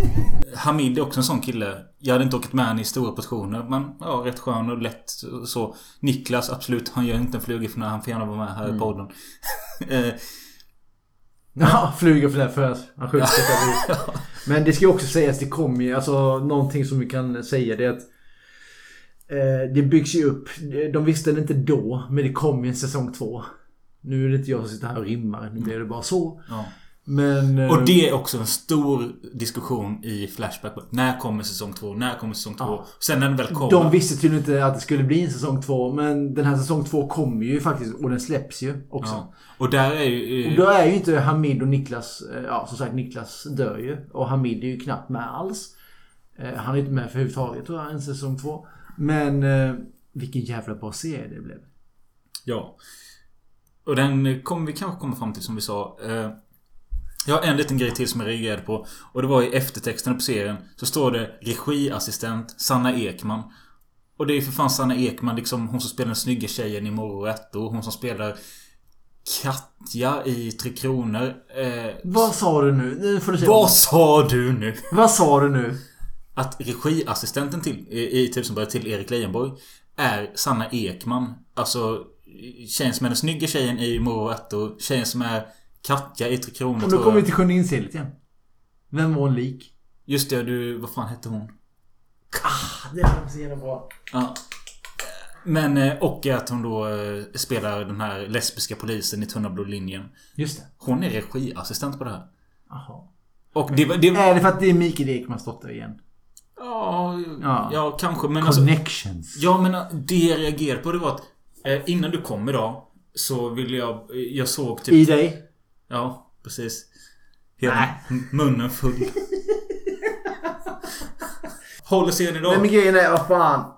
Hamid är också en sån kille. Jag hade inte åkt med honom i stora portioner. Men ja, rätt skön och lätt så. Niklas, absolut. Han gör inte en fluga för när han får gärna vara med här i Mm. podden. Eh, Ja, flyger för det för Han skjuter i. Men det ska ju också sägas, det kommer ju, alltså någonting som vi kan säga det är att det byggs ju upp. De visste det inte då, men det kommer ju en säsong två. Nu är det inte jag som sitter här och rimmar, nu blir det bara så. Ja. Men... eh, Och det är också en stor diskussion i Flashback. När kommer säsong två? När kommer säsong två? Ja. Sen när den väl kommer. De visste tydligen inte att det skulle bli en säsong två, men den här säsong två kommer ju faktiskt och den släpps ju också. Ja. Och där är ju... Och då är ju inte Hamid och Niklas, eh, ja som sagt Niklas dör ju. Och Hamid är ju knappt med alls. Eh, Han är inte med för överhuvudtaget tror jag, en säsong två. Men eh, vilken jävla bra serie det blev. Ja. Och den kommer vi kanske komma fram till som vi sa. Eh, Jag har en liten grej till som jag reagerade på. Och det var i eftertexterna på serien. Så står det regiassistent Sanna Ekman. Och det är för fan Sanna Ekman liksom hon som spelar den snygga tjejen i Morro och. Hon som spelar Katja i Tre Kronor. Eh, Vad sa du nu? Nu får du säga vad sa du nu? Vad sa du nu? Att regiassistenten till, i i Tusenberg till Erik Leijonborg är Sanna Ekman. Alltså tjejen som är den snygga tjejen i Morro och Ärtor. Tjejen som är Katja i Tre Kronor Och då kommer vi till Sjunde inseglet igen. Vem var hon lik? Just det, du... Vad fan hette hon? Det är så jävla bra. Ja. Men, eh, och att hon då eh, spelar den här lesbiska polisen i Tunna blå linjen. Just det. Hon är regiassistent på det här. Jaha. Och det, var- det, Är det för att det är Mikael Ekmans dotter igen? Ja, Ja. kanske men alltså, Connections. Ja men eh, det jag reagerade på det var att eh, Innan du kom idag Så ville jag eh, Jag såg typ I dig? Ja, precis. Hela m- munnen full. Håller serien idag? Nej men grejen är, vad fan.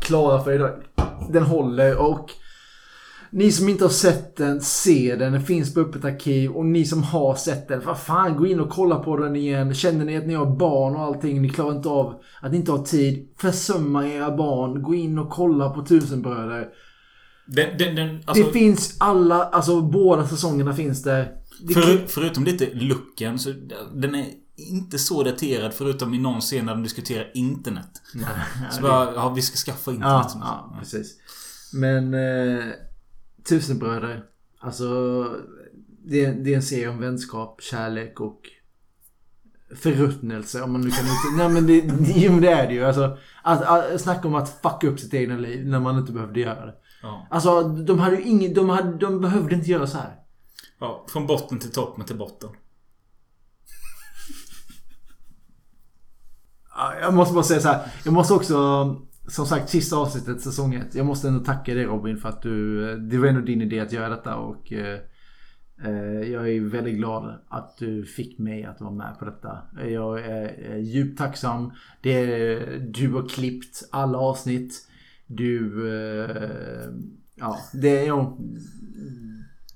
Klara för idag. Den håller och ni som inte har sett den, se den. Den finns på Öppet Arkiv. Och ni som har sett den, vad fan gå in och kolla på den igen. Känner ni att ni har barn och allting, ni klarar inte av att ni inte har tid. Försumma era barn. Gå in och kolla på Tusenbröder. Den, den, den, alltså, det finns alla, alltså båda säsongerna finns där. Det för, förutom lite looken så den är inte så daterad förutom i någon scen när de diskuterar internet. Nej, så det- bara, ja vi ska skaffa internet. Ja, ja precis. Men eh, Tusenbröder. Alltså det, det är en serie om vänskap, kärlek och förruttnelse om man nu kan uttrycka Nej men det, jo, men det är det ju. Alltså, att, att, snacka om att fucka upp sitt egna liv när man inte behövde göra det. Ja. Alltså de hade ju ingen, de, hade, de behövde inte göra så här. Ja, från botten till topp men till botten. Ja, Jag måste bara säga så här. Jag måste också, som sagt, sista avsnittet, säsong ett. Jag måste ändå tacka dig Robin för att du, det var ändå din idé att göra detta och eh, eh, jag är väldigt glad att du fick mig att vara med på detta. Jag är eh, djupt tacksam. Det är, du har klippt alla avsnitt. Du, eh, ja, det är ja,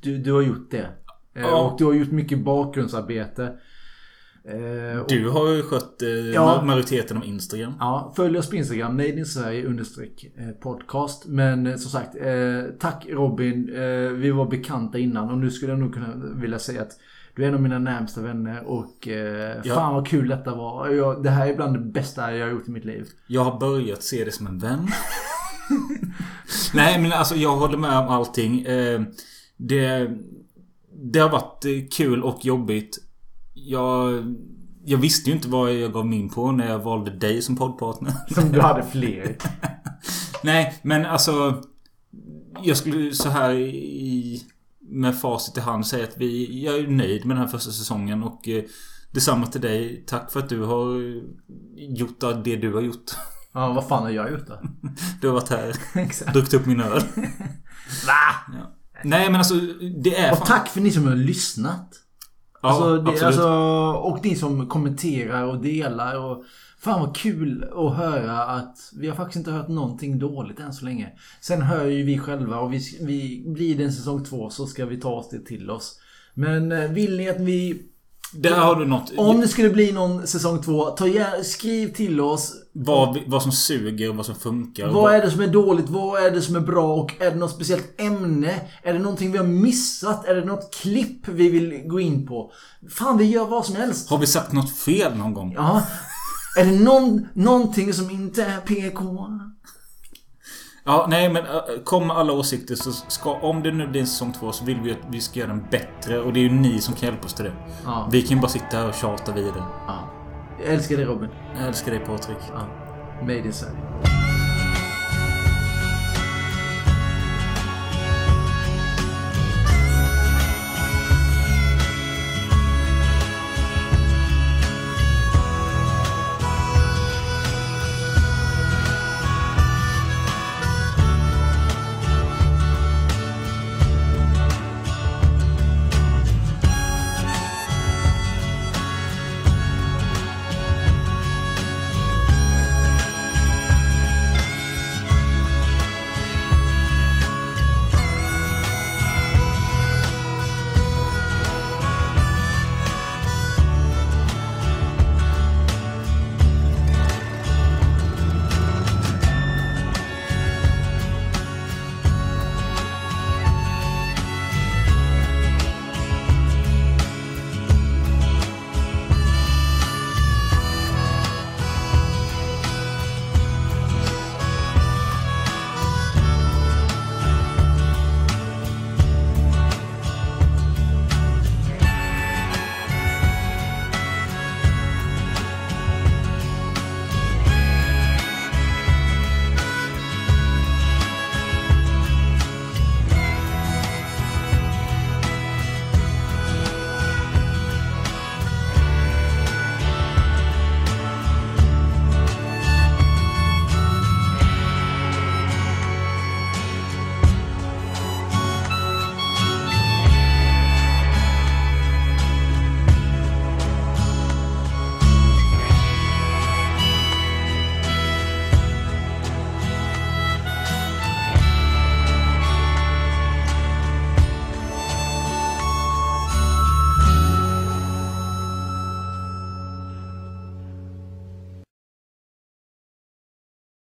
du, du har gjort det. Eh, Ja. Och du har gjort mycket bakgrundsarbete. Eh, och- Du har ju skött eh, Ja. majoriteten av Instagram. Ja, följ oss på Instagram, Made in Sverige understreck eh, podcast. Men eh, som sagt, eh, tack Robin. Vi var bekanta innan och nu skulle jag nog kunna vilja säga att du är en av mina närmsta vänner och eh, Ja. fan vad kul detta var. Jag, det här är bland det bästa jag har gjort i mitt liv. Jag har börjat se det som en vän. Nej men alltså jag håller med om allting. Det, det har varit kul och jobbigt. Jag, jag visste ju inte vad jag gav mig in på när jag valde dig som poddpartner. Som du hade fler. Nej men alltså Jag skulle så här i Med facit i hand säga att vi Jag är nöjd med den här första säsongen och eh, Detsamma till dig. Tack för att du har gjort det du har gjort. Ja, vad fan har jag gjort då? Du har varit här. Exakt. Druckit upp min öl. Va? Ja. Nej men alltså det är Och fan- tack för ni som har lyssnat. Ja, alltså, det, alltså, och ni som kommenterar och delar. Och, fan vad kul att höra att vi har faktiskt inte hört någonting dåligt än så länge. Sen hör ju vi själva och vi, vi blir det en säsong två så ska vi ta oss det till oss. Men eh, vill ni att vi... Där har du något. Om det skulle bli någon säsong två, ta, skriv till oss. Vad, vad som suger och vad som funkar. Vad är det som är dåligt? Vad är det som är bra? Och är det något speciellt ämne? Är det någonting vi har missat? Är det något klipp vi vill gå in på? Fan, vi gör vad som helst. Har vi sagt något fel någon gång? Ja. Är det någon, någonting som inte är PK? Ja, nej men äh, kom med alla åsikter så ska, om det nu blir en säsong två så vill vi att vi ska göra den bättre och det är ju ni som kan hjälpa oss till det. Ja. Vi kan ju bara sitta här och tjata vidare. Ja. Jag älskar dig Robin. Jag älskar dig Patrik. Ja. Made in Sverige.